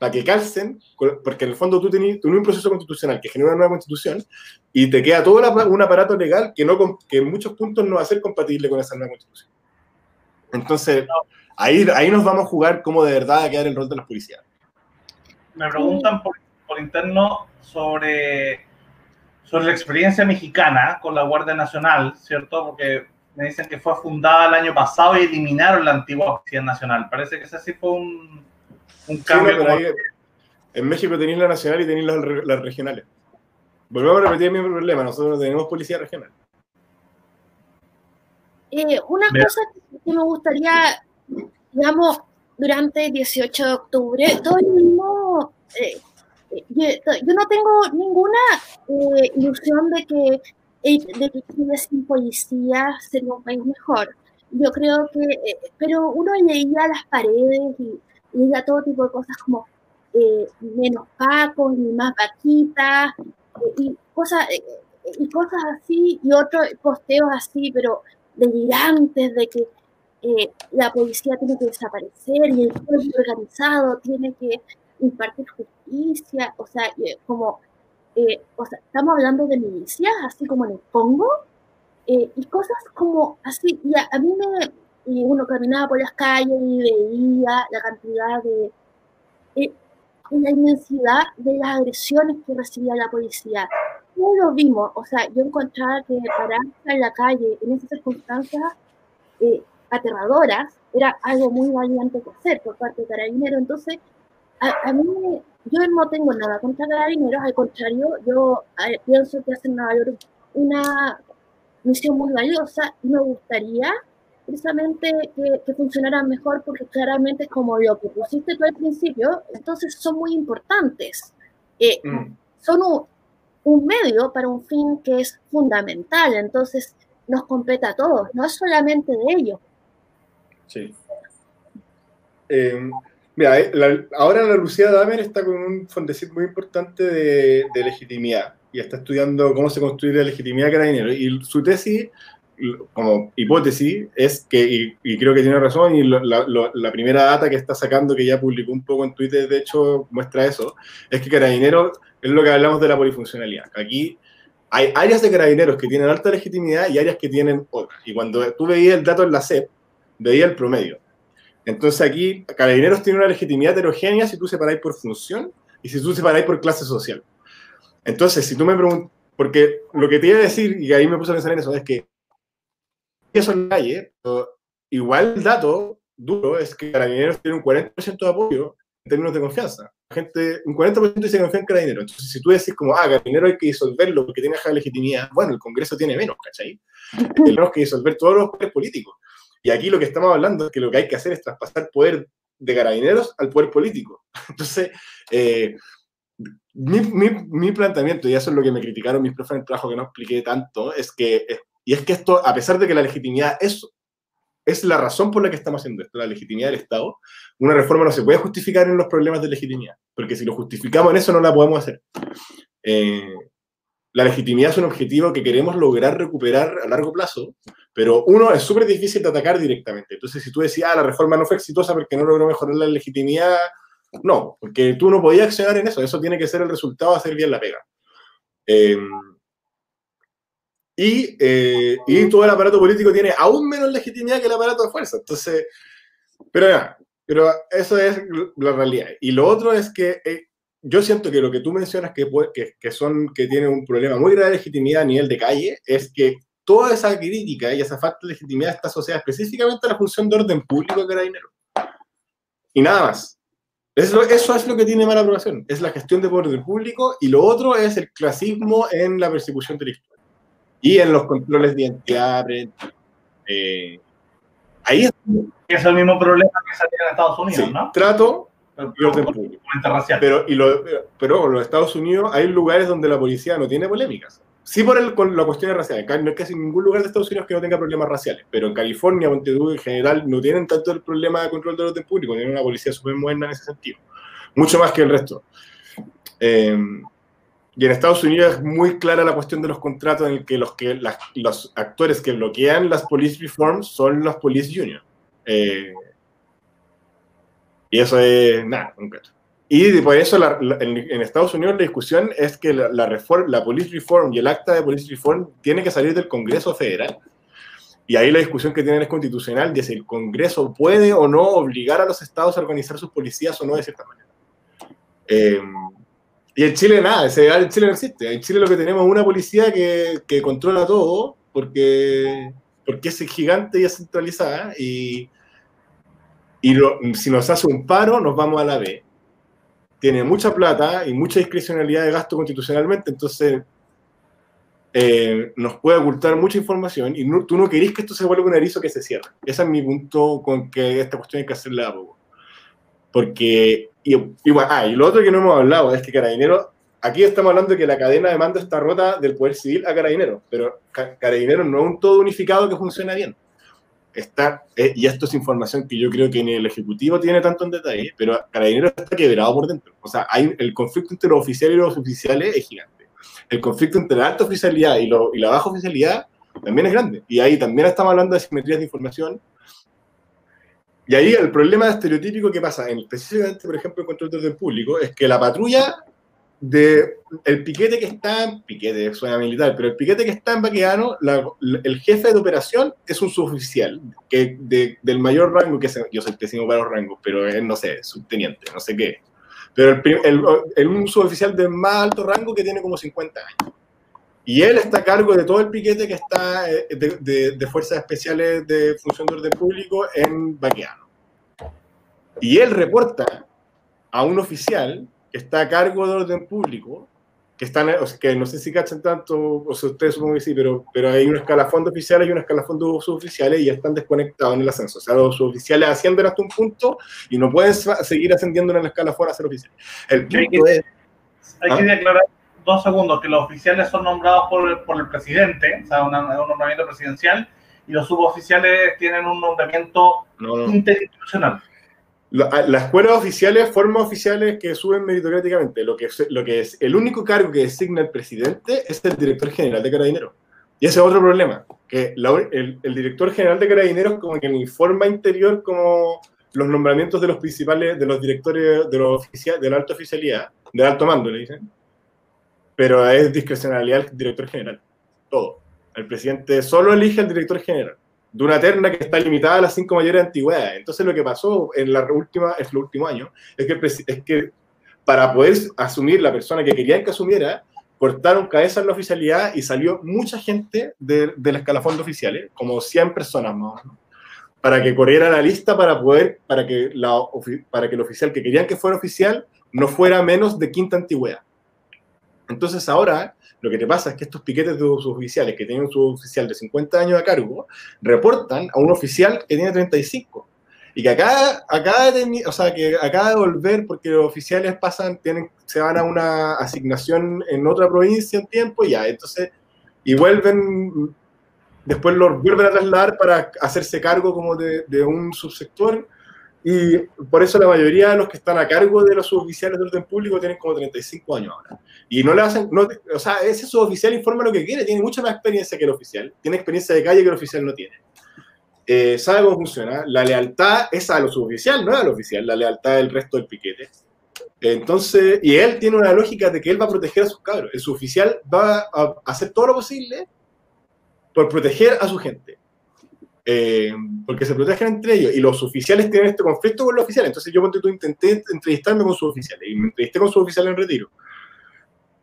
Speaker 3: para que calcen, porque en el fondo tú tienes un proceso constitucional que genera una nueva constitución y te queda todo un aparato legal que, no, que en muchos puntos no va a ser compatible con esa nueva constitución. Entonces, ahí, ahí nos vamos a jugar cómo de verdad va a quedar el rol de los policías.
Speaker 1: Me preguntan por, por interno sobre, sobre la experiencia mexicana con la Guardia Nacional, ¿cierto? Porque me dicen que fue fundada el año pasado y eliminaron la antigua Policía Nacional. Parece que ese sí fue un, un cambio.
Speaker 3: en México tenéis la nacional y tenéis las, regionales. Volvemos a repetir el mismo problema, nosotros no tenemos policía regional.
Speaker 2: Eh, una cosa que me gustaría, digamos, durante el 18 de octubre, todo el mismo, eh, eh, yo, no tengo ninguna ilusión de que, de que Chile sin policía sería un país mejor. Yo creo que, pero uno leía las paredes y y todo tipo de cosas como eh, menos pacos y más vaquitas eh, y cosas eh, y cosas así y otros posteos así pero delirantes de que la policía tiene que desaparecer y el pueblo organizado tiene que impartir justicia o sea como o sea, estamos hablando de milicias así como en el Congo y cosas como así y a mí me, y uno caminaba por las calles y veía la cantidad de, eh, la inmensidad de las agresiones que recibía la policía. No lo vimos, o sea, yo encontraba que pararse en la calle en esas circunstancias eh, aterradoras era algo muy valiente que hacer por parte de Carabineros. Entonces, a, mí, yo no tengo nada contra Carabineros, al contrario, yo eh, pienso que hacen una misión muy valiosa y me gustaría precisamente que, que, funcionaran mejor porque claramente es como lo que pusiste tú al principio, entonces son muy importantes. Eh, mm. Son un, un, medio para un fin que es fundamental, entonces nos compete a todos, no es solamente de ellos.
Speaker 3: Sí. Eh, mira, eh, ahora la Lucía Damer está con un fondecito muy importante de, de, legitimidad y está estudiando cómo se construye la legitimidad carabinero. Y su tesis como hipótesis es que, y, creo que tiene razón, y la, primera data que está sacando, que ya publicó un poco en Twitter, de hecho, muestra eso, es que Carabineros es lo que hablamos de la polifuncionalidad. Aquí hay áreas de Carabineros que tienen alta legitimidad y áreas que tienen otra. Y cuando tú veías el dato en la SEP, veías el promedio. Entonces aquí Carabineros tiene una legitimidad heterogénea si tú separáis por función y si tú separáis por clase social. Entonces, si tú me preguntas, porque lo que te iba a decir, y ahí me puse a pensar en eso, es que eso en la calle, pero igual el dato duro es que Carabineros tiene un 40% de apoyo en términos de confianza. La gente, un 40% dice que confía en Carabineros. Entonces, si tú decís como, ah, Carabineros hay que disolverlo porque tiene baja legitimidad, bueno, el Congreso tiene menos, ¿cachai? *laughs* Tenemos que disolver todos los poderes políticos. Y aquí lo que estamos hablando es que lo que hay que hacer es traspasar poder de Carabineros al poder político. *laughs* Entonces, eh, mi, mi, mi, planteamiento, y eso es lo que me criticaron mis profes en el trabajo que no expliqué tanto, es que, y es que esto, a pesar de que la legitimidad es, es la razón por la que estamos haciendo esto, la legitimidad del Estado, una reforma no se puede justificar en los problemas de legitimidad, porque si lo justificamos en eso no la podemos hacer. Eh, la legitimidad es un objetivo que queremos lograr recuperar a largo plazo, pero uno es súper difícil de atacar directamente. Entonces, si tú decías, ah, la reforma no fue exitosa porque no logró mejorar la legitimidad, no, porque tú no podías accionar en eso. Eso tiene que ser el resultado de hacer bien la pega. Em, y, eh, y, todo el aparato político tiene aún menos legitimidad que el aparato de fuerza. Entonces, pero ya, pero eso es la realidad. Y lo otro es que eh, yo siento que lo que tú mencionas que, que, que, son, que tiene un problema muy grave de legitimidad a nivel de calle es que toda esa crítica y esa falta de legitimidad está asociada específicamente a la función de orden público de dinero Y nada más. Eso, eso es lo que tiene mala aprobación, es la gestión de orden público y lo otro es el clasismo en la persecución delictual y en los controles de identidad. Eh, ahí es,
Speaker 1: es el mismo problema que tiene en Estados Unidos, ¿no?
Speaker 3: Trato público. Pero, y lo, pero en los Estados Unidos hay lugares donde la policía no tiene polémicas. Sí por el, con la cuestión racial. No es casi ningún lugar de Estados Unidos que no tenga problemas raciales, pero en California, Montevideo en general, no tienen tanto el problema de control del orden público, tienen una policía súper moderna en ese sentido. Mucho más que el resto. Eh, y en Estados Unidos es muy clara la cuestión de los contratos en el que los, que los actores que bloquean las police reforms son los police unions. Eh, y eso es nada, concreto. Y por eso en, Estados Unidos la discusión es que la, la, la Police Reform y el acta de Police Reform tiene que salir del Congreso Federal. Y ahí la discusión que tienen es constitucional de si el Congreso puede o no obligar a los estados a organizar sus policías o no de cierta manera. Eh, y en Chile nada, en Chile no existe. En Chile lo que tenemos es una policía que, que controla todo porque, porque es gigante y es centralizada y, y si nos hace un paro nos vamos a la B tiene mucha plata y mucha discrecionalidad de gasto constitucionalmente, entonces eh, nos puede ocultar mucha información y tú no querís que esto se vuelva un erizo que se cierre. Ese es mi punto con que esta cuestión hay que hacerla a poco. Porque, y, ah, y lo otro que no hemos hablado es que Carabineros, aquí estamos hablando de que la cadena de mando está rota del Poder Civil a Carabineros, pero Carabineros no es un todo unificado que funciona bien está, eh, y esto es información que yo creo que ni el Ejecutivo tiene tanto en detalle, pero Carabineros está quebrado por dentro. O sea, hay, el conflicto entre los oficiales y los oficiales es gigante. El conflicto entre la alta oficialidad y, lo, y la baja oficialidad también es grande. Y ahí también estamos hablando de simetrías de información. Y ahí el problema estereotípico que pasa, en, específicamente, por ejemplo, en control de orden público, es que la patrulla de el piquete que está, en piquete suena militar, pero el piquete que está en Baqueano, el jefe de operación es un suboficial, que del mayor rango, que yo soy pésimo para los rangos, pero es, no sé, subteniente, no sé qué. Pero el, el, un suboficial de más alto rango que tiene como 50 años. Y él está a cargo de todo el piquete que está eh, de, de fuerzas especiales de función de orden público en Baqueano. Y él reporta a un oficial que está a cargo de orden público, que están, que no sé si cachan tanto, o sea, ustedes supongo que sí, pero, pero hay un escalafón de oficiales y un escalafón de suboficiales y ya están desconectados en el ascenso. O sea, los suboficiales ascienden hasta un punto y no pueden seguir ascendiendo en el escalafón a ser oficiales. El punto
Speaker 1: hay
Speaker 3: que,
Speaker 1: es... Hay que ¿ah? declarar dos segundos que los oficiales son nombrados por, por el presidente, o sea, un nombramiento presidencial, y los suboficiales tienen un nombramiento no, no. interinstitucional.
Speaker 3: Las escuelas oficiales forman oficiales que suben meritocráticamente. Lo que, lo que es el único cargo que designa el presidente es el director general de Carabineros. Y ese es otro problema, que el, el, director general de Carabineros como que informa interior como los nombramientos de los principales, de los directores de los oficiales, de la alta oficialidad, del alto mando, le dicen. Pero es discrecionalidad del director general. Todo. El presidente solo elige al director general de una terna que está limitada a las cinco mayores antigüedades. Entonces lo que pasó en la última, en los últimos años es que, es que para poder asumir la persona que querían que asumiera, cortaron cabeza en la oficialidad y salió mucha gente de, del escalafón de oficiales, como 100 personas más para que corriera la lista para poder, para que, la, para que el oficial que querían que fuera oficial no fuera menos de quinta antigüedad. Entonces ahora lo que te pasa es que estos piquetes de oficiales que tienen un suboficial de 50 años a cargo reportan a un oficial que tiene 35. y que acá, acá de, o sea, que acaba de volver porque los oficiales pasan, tienen, se van a una asignación en otra provincia en tiempo, y ya, entonces, y vuelven, después los vuelven a trasladar para hacerse cargo como de, de un subsector, y por eso la mayoría de los que están a cargo de los suboficiales de orden público tienen como 35 años ahora. Y no le hacen, no, o sea, ese suboficial informa lo que quiere, tiene mucha más experiencia que el oficial, tiene experiencia de calle que el oficial no tiene. Eh, sabe cómo funciona, la lealtad es a lo suboficial, no al oficial, la lealtad del resto del piquete. Entonces, y él tiene una lógica de que él va a proteger a sus cabros. El suboficial va a hacer todo lo posible por proteger a su gente. Eh, porque se protegen entre ellos y los oficiales tienen este conflicto con los oficiales. Entonces yo tú intenté entrevistarme con sus oficiales y me entrevisté con sus oficiales en retiro,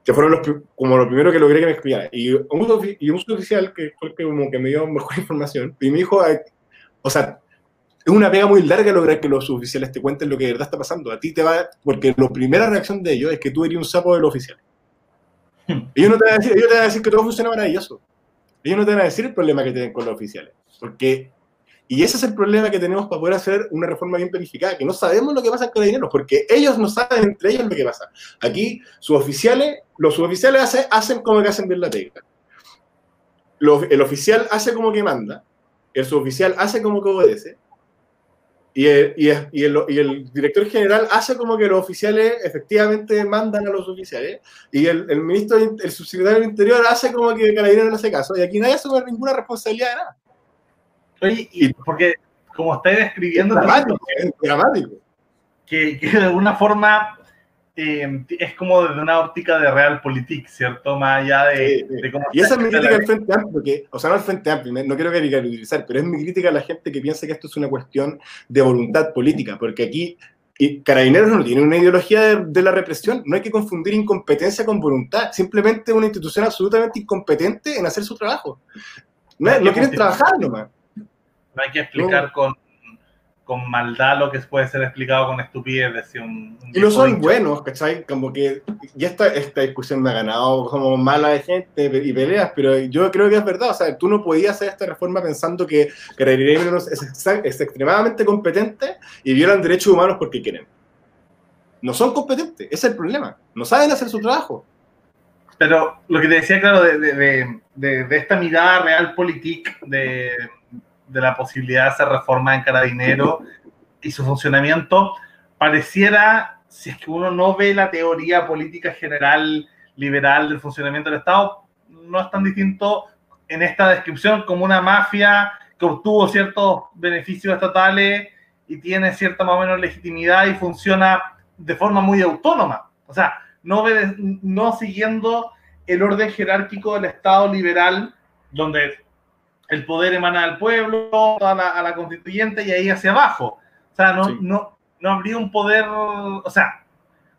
Speaker 3: que fueron los, como lo primero que logré que me explicara. Y un, y un oficial que fue que, como que me dio mejor *laughs* información y me dijo, o sea, es una pega muy larga lograr que los oficiales te cuenten lo que de verdad está pasando. A ti te va, porque la primera reacción de ellos es que tú eres un sapo de los oficiales. Hmm. Ellos no te van a decir, ellos te van a decir que todo funciona maravilloso. Ellos no te van a decir el problema que tienen con los oficiales. Porque, y ese es el problema que tenemos para poder hacer una reforma bien planificada, que no sabemos lo que pasa con dinero, porque ellos no saben entre ellos lo que pasa. Aquí, sus oficiales, los suboficiales hacen, como que hacen bien la técnica. el oficial hace como que manda, el suboficial hace como que obedece, y el, el, el, director general hace como que los oficiales efectivamente mandan a los oficiales, y el, el ministro, el subsecretario del Interior hace como que Carabineros no hace caso, y aquí nadie asume ninguna responsabilidad de nada.
Speaker 1: Oye, y porque como estáis describiendo...
Speaker 3: Dramático, dramático.
Speaker 1: Que, que, de alguna forma eh, es como desde una óptica de realpolitik, ¿cierto? Más allá de, de cómo...
Speaker 3: Y esa es mi crítica al Frente Amplio, que, o sea, no al Frente Amplio, no quiero utilizar, pero es mi crítica a la gente que piensa que esto es una cuestión de voluntad política, porque aquí y Carabineros no tiene una ideología de, de, la represión. No hay que confundir incompetencia con voluntad. Simplemente una institución absolutamente incompetente en hacer su trabajo. No, no quieren trabajar nomás.
Speaker 1: No hay que explicar con, con maldad lo que puede ser explicado con estupidez. Un,
Speaker 3: y no son buenos, ¿cachai? Como que ya esta, esta discusión me ha ganado como mala de gente y peleas, pero yo creo que es verdad. O sea, tú no podías hacer esta reforma pensando que Carabineros es, es extremadamente competente y violan derechos humanos porque quieren. No son competentes, ese es el problema. No saben hacer su trabajo.
Speaker 1: Pero lo que te decía, claro, de, de, de, de esta mirada real política de de la posibilidad de hacer reforma en Carabinero y su funcionamiento, pareciera, si es que uno no ve la teoría política general liberal del funcionamiento del Estado, no es tan distinto en esta descripción como una mafia que obtuvo ciertos beneficios estatales y tiene cierta más o menos legitimidad y funciona de forma muy autónoma. O sea, no, no siguiendo el orden jerárquico del Estado liberal, donde el poder emana al pueblo, a la, a la, constituyente y ahí hacia abajo. O sea, no, sí. no, no habría un poder, o sea,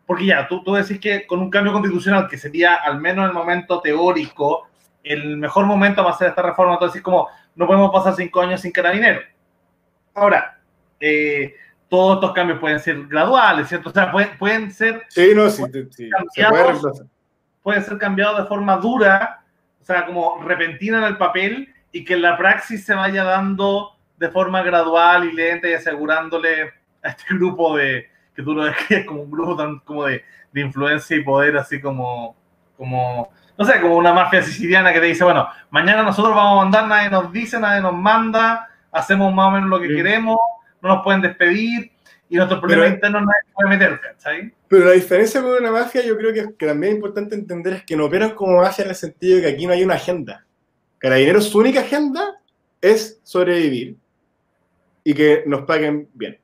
Speaker 1: porque ya, tú, tú decís que con un cambio constitucional que sería, al menos en el momento teórico, el mejor momento para hacer esta reforma, tú decís como, no podemos pasar cinco años sin carabinero. Ahora, eh, todos estos cambios pueden ser graduales, ¿cierto? O sea, pueden, pueden ser...
Speaker 3: Sí, no, sí, sí,
Speaker 1: cambiados, pueden ser cambiados de forma dura, o sea, como repentina en el papel, y que la praxis se vaya dando de forma gradual y lenta y asegurándole a este *laughs* grupo de, que tú lo describes como un grupo tan, como de, de, influencia y poder, así como, como, no sé, como una mafia siciliana que te dice, bueno, mañana nosotros vamos a mandar, nadie nos dice, nadie nos manda, hacemos más o menos lo que sí. queremos, no nos pueden despedir y nuestros problemas internos nadie puede meter, ¿sabes?
Speaker 3: Pero la diferencia con una mafia yo creo que, que también es importante entender es que no operan como mafia en el sentido de que aquí no hay una agenda. Carabineros, su única agenda es sobrevivir y que nos paguen bien.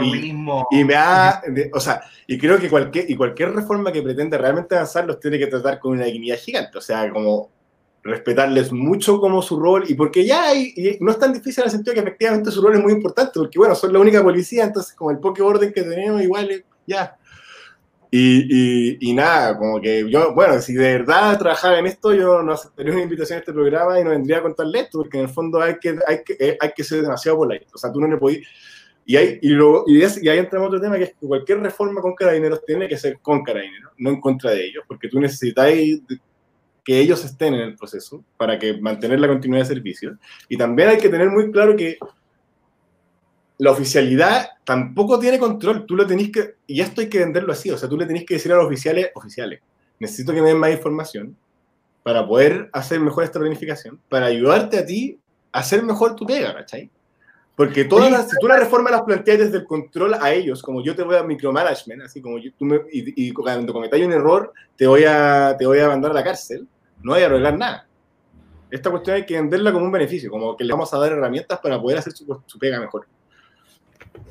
Speaker 1: Y,
Speaker 3: y, me ha, o sea, y creo que cualquier, y cualquier reforma que pretenda realmente avanzar los tiene que tratar con una dignidad gigante, o sea, como respetarles mucho como su rol, y porque ya hay, y no es tan difícil en el sentido que efectivamente su rol es muy importante, porque bueno, son la única policía, entonces como el poke orden que tenemos, igual ya, y, y, y, nada, como que yo, bueno, si de verdad trabajara en esto, yo no aceptaría una invitación a este programa y no vendría a contarle esto, porque en el fondo hay que, hay que, eh, hay que ser demasiado polite. O sea, tú no le podías. Y, hay, y, luego, y, es, y ahí entramos otro tema, que es que cualquier reforma con carabineros tiene que ser con carabineros, no en contra de ellos, porque tú necesitas que ellos estén en el proceso para que mantener la continuidad de servicio. Y también hay que tener muy claro que la oficialidad tampoco tiene control. Tú lo tenés que, y esto hay que venderlo así, o sea, tú le tenés que decir a los oficiales, oficiales, necesito que me den más información para poder hacer mejor esta planificación, para ayudarte a ti a hacer mejor tu pega, ¿cachai? Porque todas las, si tú la reforma las planteas desde el control a ellos, como yo te voy a micromanagement, así como yo, tú me, y, y, cuando cometáis un error, te voy, a, te voy a mandar a la cárcel, no hay a arreglar nada. Esta cuestión hay que venderla como un beneficio, como que le vamos a dar herramientas para poder hacer su, su pega mejor.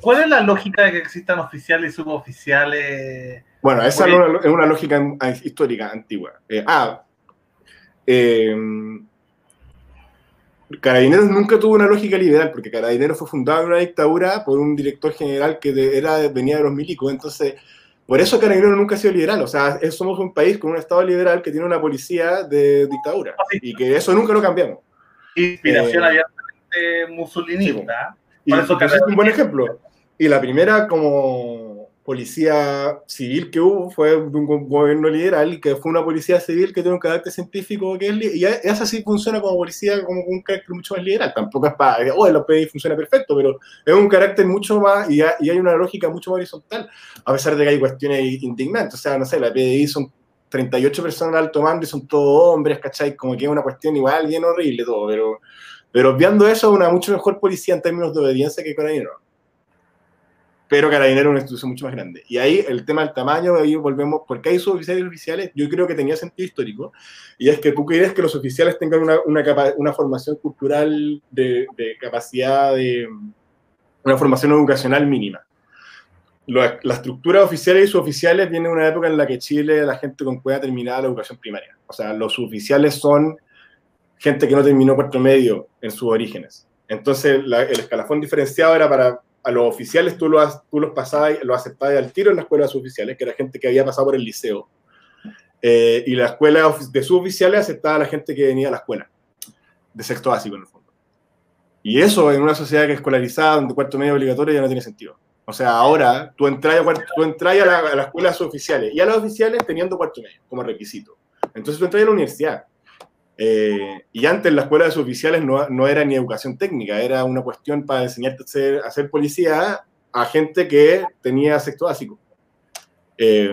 Speaker 1: ¿Cuál es la lógica de que existan oficiales y suboficiales?
Speaker 3: Bueno, esa es una, es una, lógica histórica antigua. Eh, ah, eh, Carabineros nunca tuvo una lógica liberal, porque Carabineros fue fundado en una dictadura por un director general que de, era, venía de los milicos. Entonces, por eso Carabineros nunca ha sido liberal. O sea, somos un país con un Estado liberal que tiene una policía de dictadura. Y que eso nunca lo cambiamos.
Speaker 1: Inspiración eh, abiertamente musulinista.
Speaker 3: Sí, y, eso es un buen ejemplo. Y la primera, como policía civil que hubo fue de un gobierno liberal, que fue una policía civil que tiene un carácter científico, que es, y esa sí funciona como policía, como un carácter mucho más liberal. Tampoco es para, oh, el OPI funciona perfecto, pero es un carácter mucho más, y, y, hay una lógica mucho más horizontal, a pesar de que hay cuestiones indignantes. O sea, no sé, la PDI son 38 personas al alto mando y son todos hombres, ¿cachai? Como que es una cuestión igual bien horrible todo, pero, pero obviando eso, una mucho mejor policía en términos de obediencia que Carabineros pero Carabinero es una institución mucho más grande. Y ahí el tema del tamaño, ahí volvemos, porque hay suboficiales oficiales, yo creo que tenía sentido histórico, y es que tú quieres que los oficiales tengan una, una, una formación cultural de, de, capacidad de una formación educacional mínima. La, estructura oficiales y suboficiales viene de una época en la que Chile, la gente con cueva terminada la educación primaria. O sea, los suboficiales son gente que no terminó cuarto medio en sus orígenes. Entonces, el escalafón diferenciado era para a los oficiales tú, lo, tú los pasabas, los aceptabas al tiro en la escuela de suboficiales, que era gente que había pasado por el liceo. Eh, y la escuela de suboficiales aceptaba a la gente que venía a la escuela, de sexto básico en el fondo. Y eso en una sociedad que es escolarizada, donde cuarto medio obligatorio, ya no tiene sentido. O sea, ahora tú entras, tú entras a, la, a la escuela de suboficiales y a los oficiales teniendo cuarto medio como requisito. Entonces tú entras a la universidad eh, y antes la escuela de suboficiales no, no, era ni educación técnica, era una cuestión para enseñarte a hacer, a hacer policía a gente que tenía sexto básico. Eh,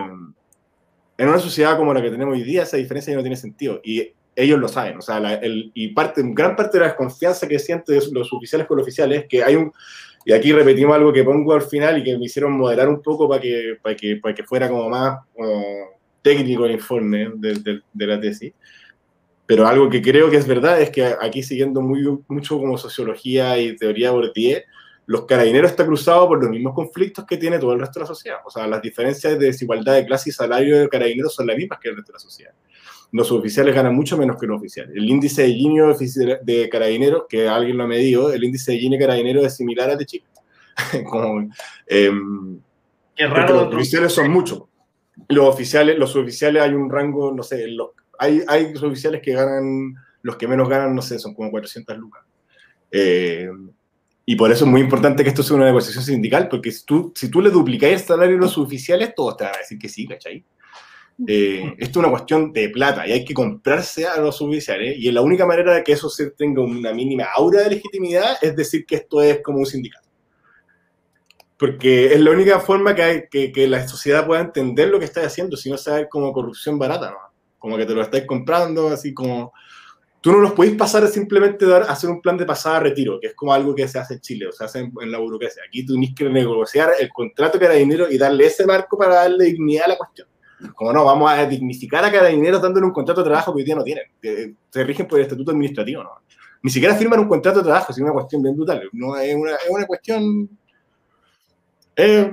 Speaker 3: en una sociedad como la que tenemos hoy día, esa diferencia ya no tiene sentido. Y ellos lo saben. O sea, la, el, y parte, gran parte de la desconfianza que sienten los oficiales con los oficiales es que hay un. Y aquí repetimos algo que pongo al final y que me hicieron moderar un poco para que, para que, para que fuera como más técnico el informe de, de, de la tesis pero algo que creo que es verdad es que aquí siguiendo muy, mucho como sociología y teoría de Bourdieu, los carabineros están cruzados por los mismos conflictos que tiene todo el resto de la sociedad. O sea, las diferencias de desigualdad de clase y salario de carabineros son las mismas que el resto de la sociedad. Los oficiales ganan mucho menos que los oficiales. El índice de Gini de carabineros, que alguien lo ha medido, el índice de Gini de carabineros es similar al de Chile. *laughs* como, eh,
Speaker 1: Qué raro.
Speaker 3: Los oficiales son muchos. Los oficiales, los oficiales hay un rango, no sé, los hay, hay oficiales que ganan, los que menos ganan, no sé, son como 400 lucas. Eh, y por eso es muy importante que esto sea una negociación sindical, porque si tú, si tú le duplicáis el salario a los oficiales, todos te van a decir que sí, ¿cachai? Eh, esto es una cuestión de plata y hay que comprarse a los oficiales y la única manera de que eso se tenga una mínima aura de legitimidad es decir que esto es como un sindicato. Porque es la única forma que, hay, que, que la sociedad pueda entender lo que está haciendo, si no sabe como corrupción barata. ¿no? Como que te lo estáis comprando, así como... Tú no los podéis pasar a simplemente dar, hacer un plan de pasada a retiro, que es como algo que se hace en Chile, o se hace en, en la burocracia. Aquí tú tienes que negociar el contrato de dinero y darle ese marco para darle dignidad a la cuestión. Como no, vamos a dignificar a cada dinero dándole un contrato de trabajo que hoy día no tienen. Se rigen por el estatuto administrativo, ¿no? Ni siquiera firman un contrato de trabajo, es una cuestión bien brutal. No, es, una, es una cuestión eh,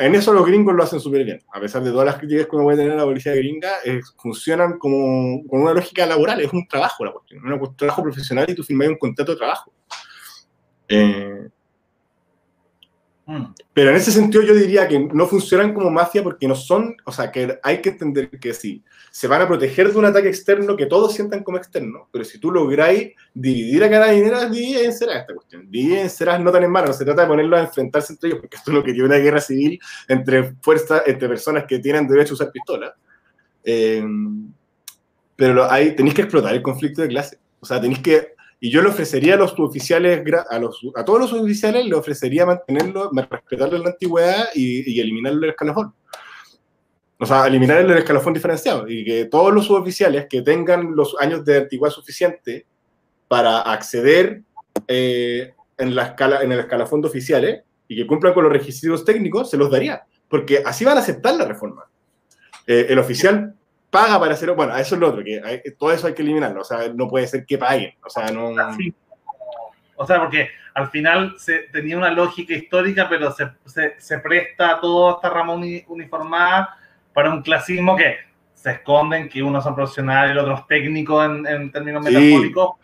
Speaker 3: en eso los gringos lo hacen súper bien. A pesar de todas las críticas que uno puede tener a la policía gringa, eh, funcionan como con una lógica laboral. Es un trabajo la cuestión, un trabajo profesional y tú firmas un contrato de trabajo. Eh. Pero en ese sentido yo diría que no funcionan como mafia porque no son, o sea, que hay que entender que sí, se van a proteger de un ataque externo que todos sientan como externo, pero si tú lográis dividir a cada dinero, dividir en será esta cuestión. Dividir en será no tan en mano, no se trata de ponerlos a enfrentarse entre ellos, porque esto es lo que tiene una guerra civil entre fuerzas, entre personas que tienen derecho a usar pistolas. Eh, pero hay, tenéis que explotar el conflicto de clase. O sea, tenéis que Y yo le ofrecería a los suboficiales, a, a todos los suboficiales, le ofrecería mantenerlo, respetarle la antigüedad y, y eliminarle el escalafón. O sea, eliminar el escalafón diferenciado y que todos los suboficiales que tengan los años de antigüedad suficiente para acceder eh, en, la escala, en el escalafón de oficiales y que cumplan con los requisitos técnicos, se los daría, porque así van a aceptar la reforma. Eh, el oficial paga para hacerlo, bueno, eso es lo otro, que todo eso hay que eliminarlo, o sea, no puede ser que paguen, o sea, no...
Speaker 1: O sea, porque al final se, tenía una lógica histórica, pero se, se, se presta toda esta rama uniformada para un clasismo que se esconden, que unos son profesionales y otros técnicos en, en términos metafóricos,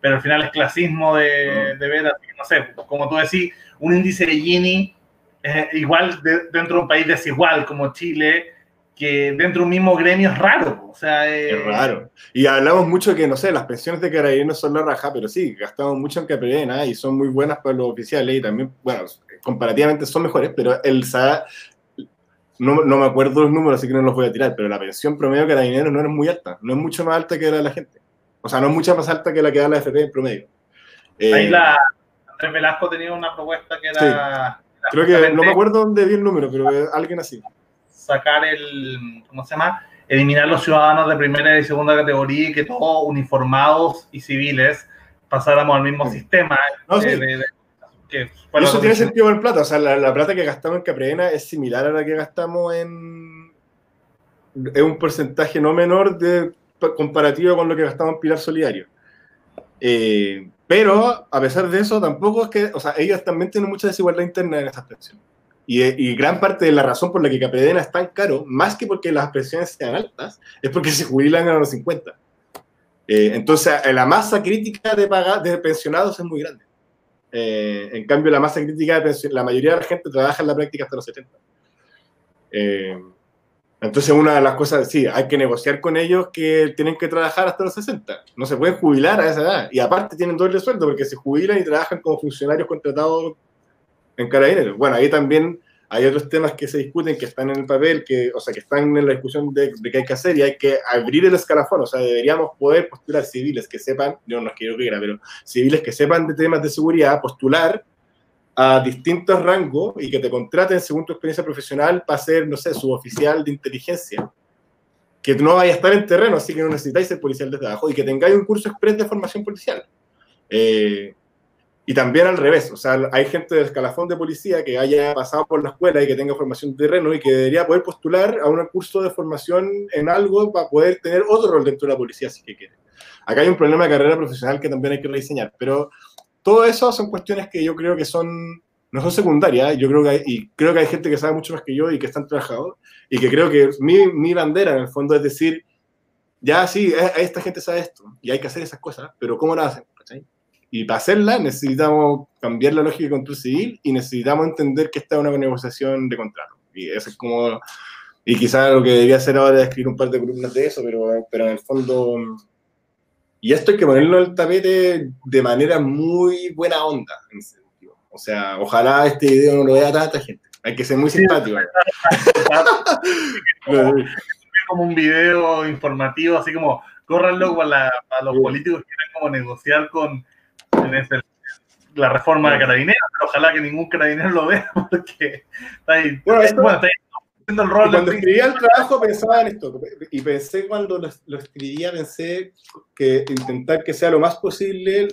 Speaker 1: pero, al final es clasismo de, de ver, no sé, como tú decís, un índice de Gini es igual dentro de un país desigual como Chile, que dentro de un mismo gremio es raro. O sea,
Speaker 3: es raro. Y hablamos mucho que, no sé, las pensiones de carabineros son la raja, pero sí, gastamos mucho en Caprena y son muy buenas para los oficiales y también, bueno, comparativamente son mejores, pero el no, no, me acuerdo los números, así que no los voy a tirar, pero la pensión promedio de carabineros no es muy alta, no es mucho más alta que la de la gente. O sea, no es mucho más alta que la que da la FP en promedio.
Speaker 1: Ahí eh, la Andrés Velasco tenía una propuesta que era...
Speaker 3: Creo que no me acuerdo dónde vi el número, pero alguien así
Speaker 1: sacar el, ¿cómo se llama? Eliminar los ciudadanos de primera y segunda categoría y que todos uniformados y civiles pasáramos al mismo sistema.
Speaker 3: eso tiene sentido el plata, o sea, la, plata que gastamos en Caprena es similar a la que gastamos en... Es un porcentaje no menor de comparativo con lo que gastamos en Pilar Solidario. Eh, pero, a pesar de eso, tampoco es que, o sea, ellos también tienen mucha desigualdad interna en esas pensiones. Y, gran parte de la razón por la que Capredena es tan caro, más que porque las pensiones sean altas, es porque se jubilan a los 50. Eh, entonces, eh, la masa crítica de, de pensionados es muy grande. Eh, en cambio, la masa crítica de la mayoría de la gente trabaja en la práctica hasta los 70. entonces, una de las cosas, sí, hay que negociar con ellos que tienen que trabajar hasta los 60. No se pueden jubilar a esa edad. Y aparte tienen doble sueldo porque se jubilan y trabajan como funcionarios contratados en carabineros. Bueno, ahí también hay otros temas que se discuten, que están en el papel, que, o sea, que están en la discusión de, de qué hay que hacer y hay que abrir el escalafón. O sea, deberíamos poder postular civiles que sepan, yo no quiero que quiera, pero civiles que sepan de temas de seguridad, postular a distintos rangos y que te contraten según tu experiencia profesional para ser, no sé, suboficial de inteligencia. Que no vaya a estar en terreno, así que no necesitáis ser policial desde abajo y que tengáis un curso express de formación policial. Eh, y también al revés, o sea, hay gente del escalafón de policía que haya pasado por la escuela y que tenga formación de terreno y que debería poder postular a un curso de formación en algo para poder tener otro rol dentro de la policía si que quiere. Acá hay un problema de carrera profesional que también hay que rediseñar, pero todo eso son cuestiones que yo creo que son, no son secundarias, yo creo que hay, y creo que hay gente que sabe mucho más que yo y que están trabajando, y que creo que mi, mi bandera en el fondo es decir, ya sí, esta gente sabe esto, y hay que hacer esas cosas, pero ¿cómo lo hacen? Y para hacerla necesitamos cambiar la lógica de control civil y necesitamos entender que esta es una negociación de contrato. Y eso es como... Y quizás lo que debería hacer ahora es escribir un par de columnas de eso, pero, pero en el fondo... Y esto hay que ponerlo en el tapete de manera muy buena onda, en ese sentido. O sea, ojalá este video no lo vea tanta gente. Hay que ser muy simpático. *laughs*
Speaker 1: como un video informativo, así como, córranlo para, para los políticos que quieran como negociar con la reforma de carabineros, pero ojalá que ningún carabinero lo vea, *laughs* porque está ahí, bueno,
Speaker 3: haciendo el rol. Cuando escribía el trabajo pensaba en esto, y pensé cuando lo, escribía, pensé que intentar que sea lo más posible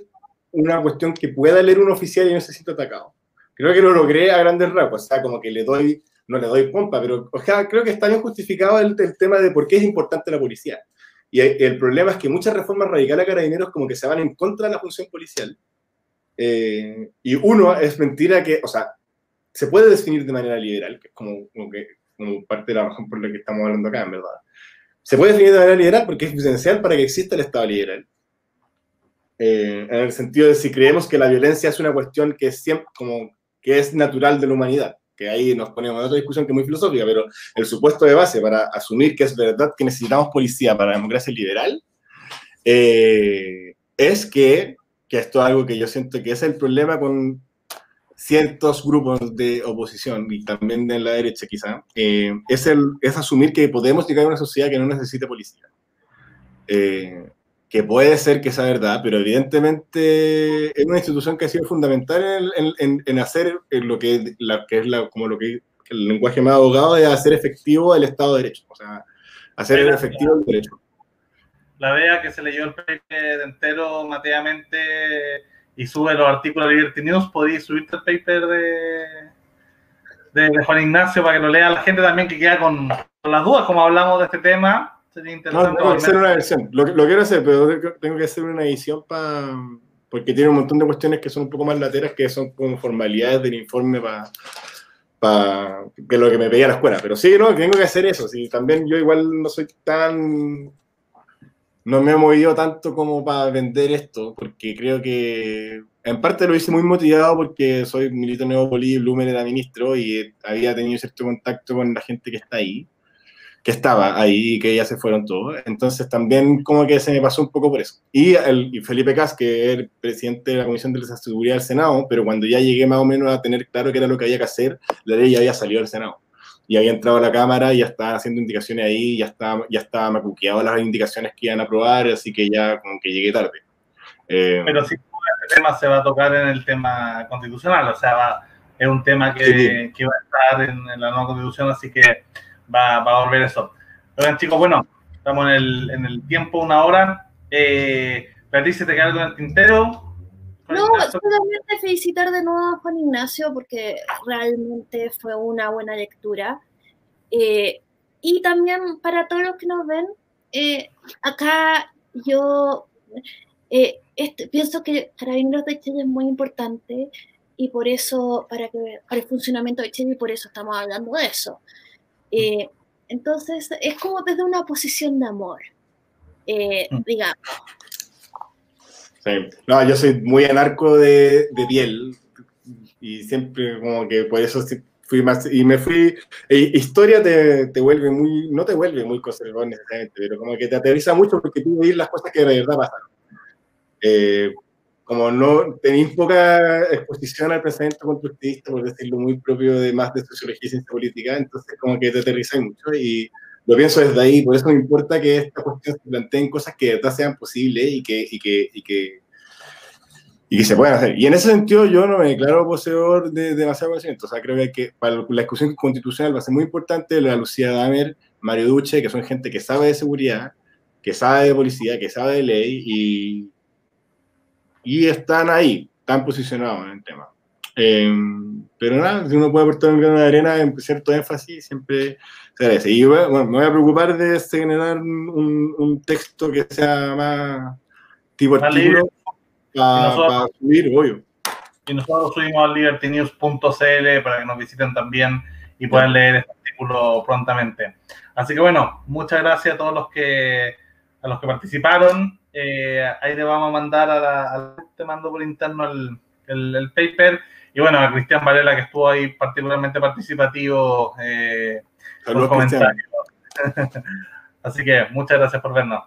Speaker 3: una cuestión que pueda leer un oficial y no se sienta atacado. Creo que lo logré a grandes rasgos, o sea, como que le doy, no le doy pompa, pero o sea, creo que está bien justificado el, el tema de por qué es importante la policía. Y el problema es que muchas reformas radicales a carabineros como que se van en contra de la función policial. Eh, y uno, es mentira que, o sea, se puede definir de manera liberal, que es como, como, que, como parte de la razón por la que estamos hablando acá, en verdad. Se puede definir de manera liberal porque es esencial para que exista el Estado liberal. Eh, en el sentido de si creemos que la violencia es una cuestión que es, siempre, como, que es natural de la humanidad que ahí nos ponemos en otra discusión que es muy filosófica, pero el supuesto de base para asumir que es verdad que necesitamos policía para la democracia liberal eh, es que, que esto es algo que yo siento que es el problema con ciertos grupos de oposición y también de la derecha quizá, eh, es, el, es asumir que podemos llegar a una sociedad que no necesite policía. Eh, que puede ser que sea verdad, pero evidentemente es una institución que ha sido fundamental en, hacer lo que, la, que es la, como lo que el lenguaje más abogado es hacer efectivo el Estado de Derecho, o sea, hacer efectivo el derecho.
Speaker 1: La vea que se leyó el paper entero mateamente y sube los artículos de Liberty News, podéis subirte el paper de, de, Juan Ignacio para que lo lea la gente también que queda con, las dudas, como hablamos de este tema. Sería interesante.
Speaker 3: No, tengo que hacer una versión. Lo, lo, quiero hacer, pero tengo que hacer una edición para porque tiene un montón de cuestiones que son un poco más lateras, que son como formalidades del informe para que lo que me pedía la escuela. Pero sí, no, tengo que hacer eso. Sí, también yo igual no soy tan no me he movido tanto como para vender esto, porque creo que en parte lo hice muy motivado porque soy militar Neopoli, Blumen era ministro y había tenido cierto contacto con la gente que está ahí, que estaba ahí y que ya se fueron todos. Entonces también como que se me pasó un poco por eso. Y, el, Felipe Cas, que era el presidente de la Comisión de la Seguridad del Senado, pero cuando ya llegué más o menos a tener claro qué era lo que había que hacer, la ley ya había salido del Senado y había entrado a la cámara y ya estaba haciendo indicaciones ahí, ya estaba, ya estaba macuqueado las indicaciones que iban a aprobar, así que ya como que llegué tarde.
Speaker 1: Eh, Pero sí, este tema se va a tocar en el tema constitucional, o sea, es un tema que, que va a estar en, la nueva constitución, así que va, va a volver eso. Oigan, chicos, bueno, estamos en el, en el tiempo, una hora. Eh, Beatriz, ¿te queda algo en el tintero?
Speaker 2: No, solamente felicitar de nuevo a Juan Ignacio porque realmente fue una buena lectura. Eh, y también para todos los que nos ven, eh, acá yo eh, este, pienso que Carabineros de Chile es muy importante y por eso, para, que, para el funcionamiento de Chile, y por eso estamos hablando de eso. Entonces, es como desde una posición de amor, mm. digamos.
Speaker 3: No, yo soy muy anarco de, de piel y siempre como que por eso fui más, y me fui, e, historia te, te, vuelve muy, no te vuelve muy conservador necesariamente, pero como que te aterriza mucho porque tú ves las cosas que de verdad pasan. Eh, como no tenéis poca exposición al pensamiento constructivista, por decirlo muy propio de más de sociología y ciencia política, entonces como que te aterriza mucho y lo pienso desde ahí, por eso me importa que esta cuestión se planteen cosas que de verdad sean posibles y que, y que, y que, y que se puedan hacer. Y en ese sentido yo no me declaro poseedor de, demasiado conocimiento, o sea, creo que para la discusión constitucional va a ser muy importante la Lucía Damer, Mario Duche, que son gente que sabe de seguridad, que sabe de policía, que sabe de ley y, y están ahí, están posicionados en el tema. Eh, pero nada, si uno puede aportar un grano de arena en cierto énfasis, siempre y bueno, me voy a preocupar de generar un, un texto que sea más tipo artículo para subir, obvio.
Speaker 1: Y nosotros subimos al libertynews.cl para que nos visiten también y puedan leer este artículo prontamente. Así que bueno, muchas gracias a todos los que a los que participaron. Eh, ahí le vamos a mandar a la, te mando por interno el, el, el, paper. Y bueno, a Cristian Varela que estuvo ahí particularmente participativo. Eh, Saludos, comentarios. *laughs* Así que muchas gracias por vernos.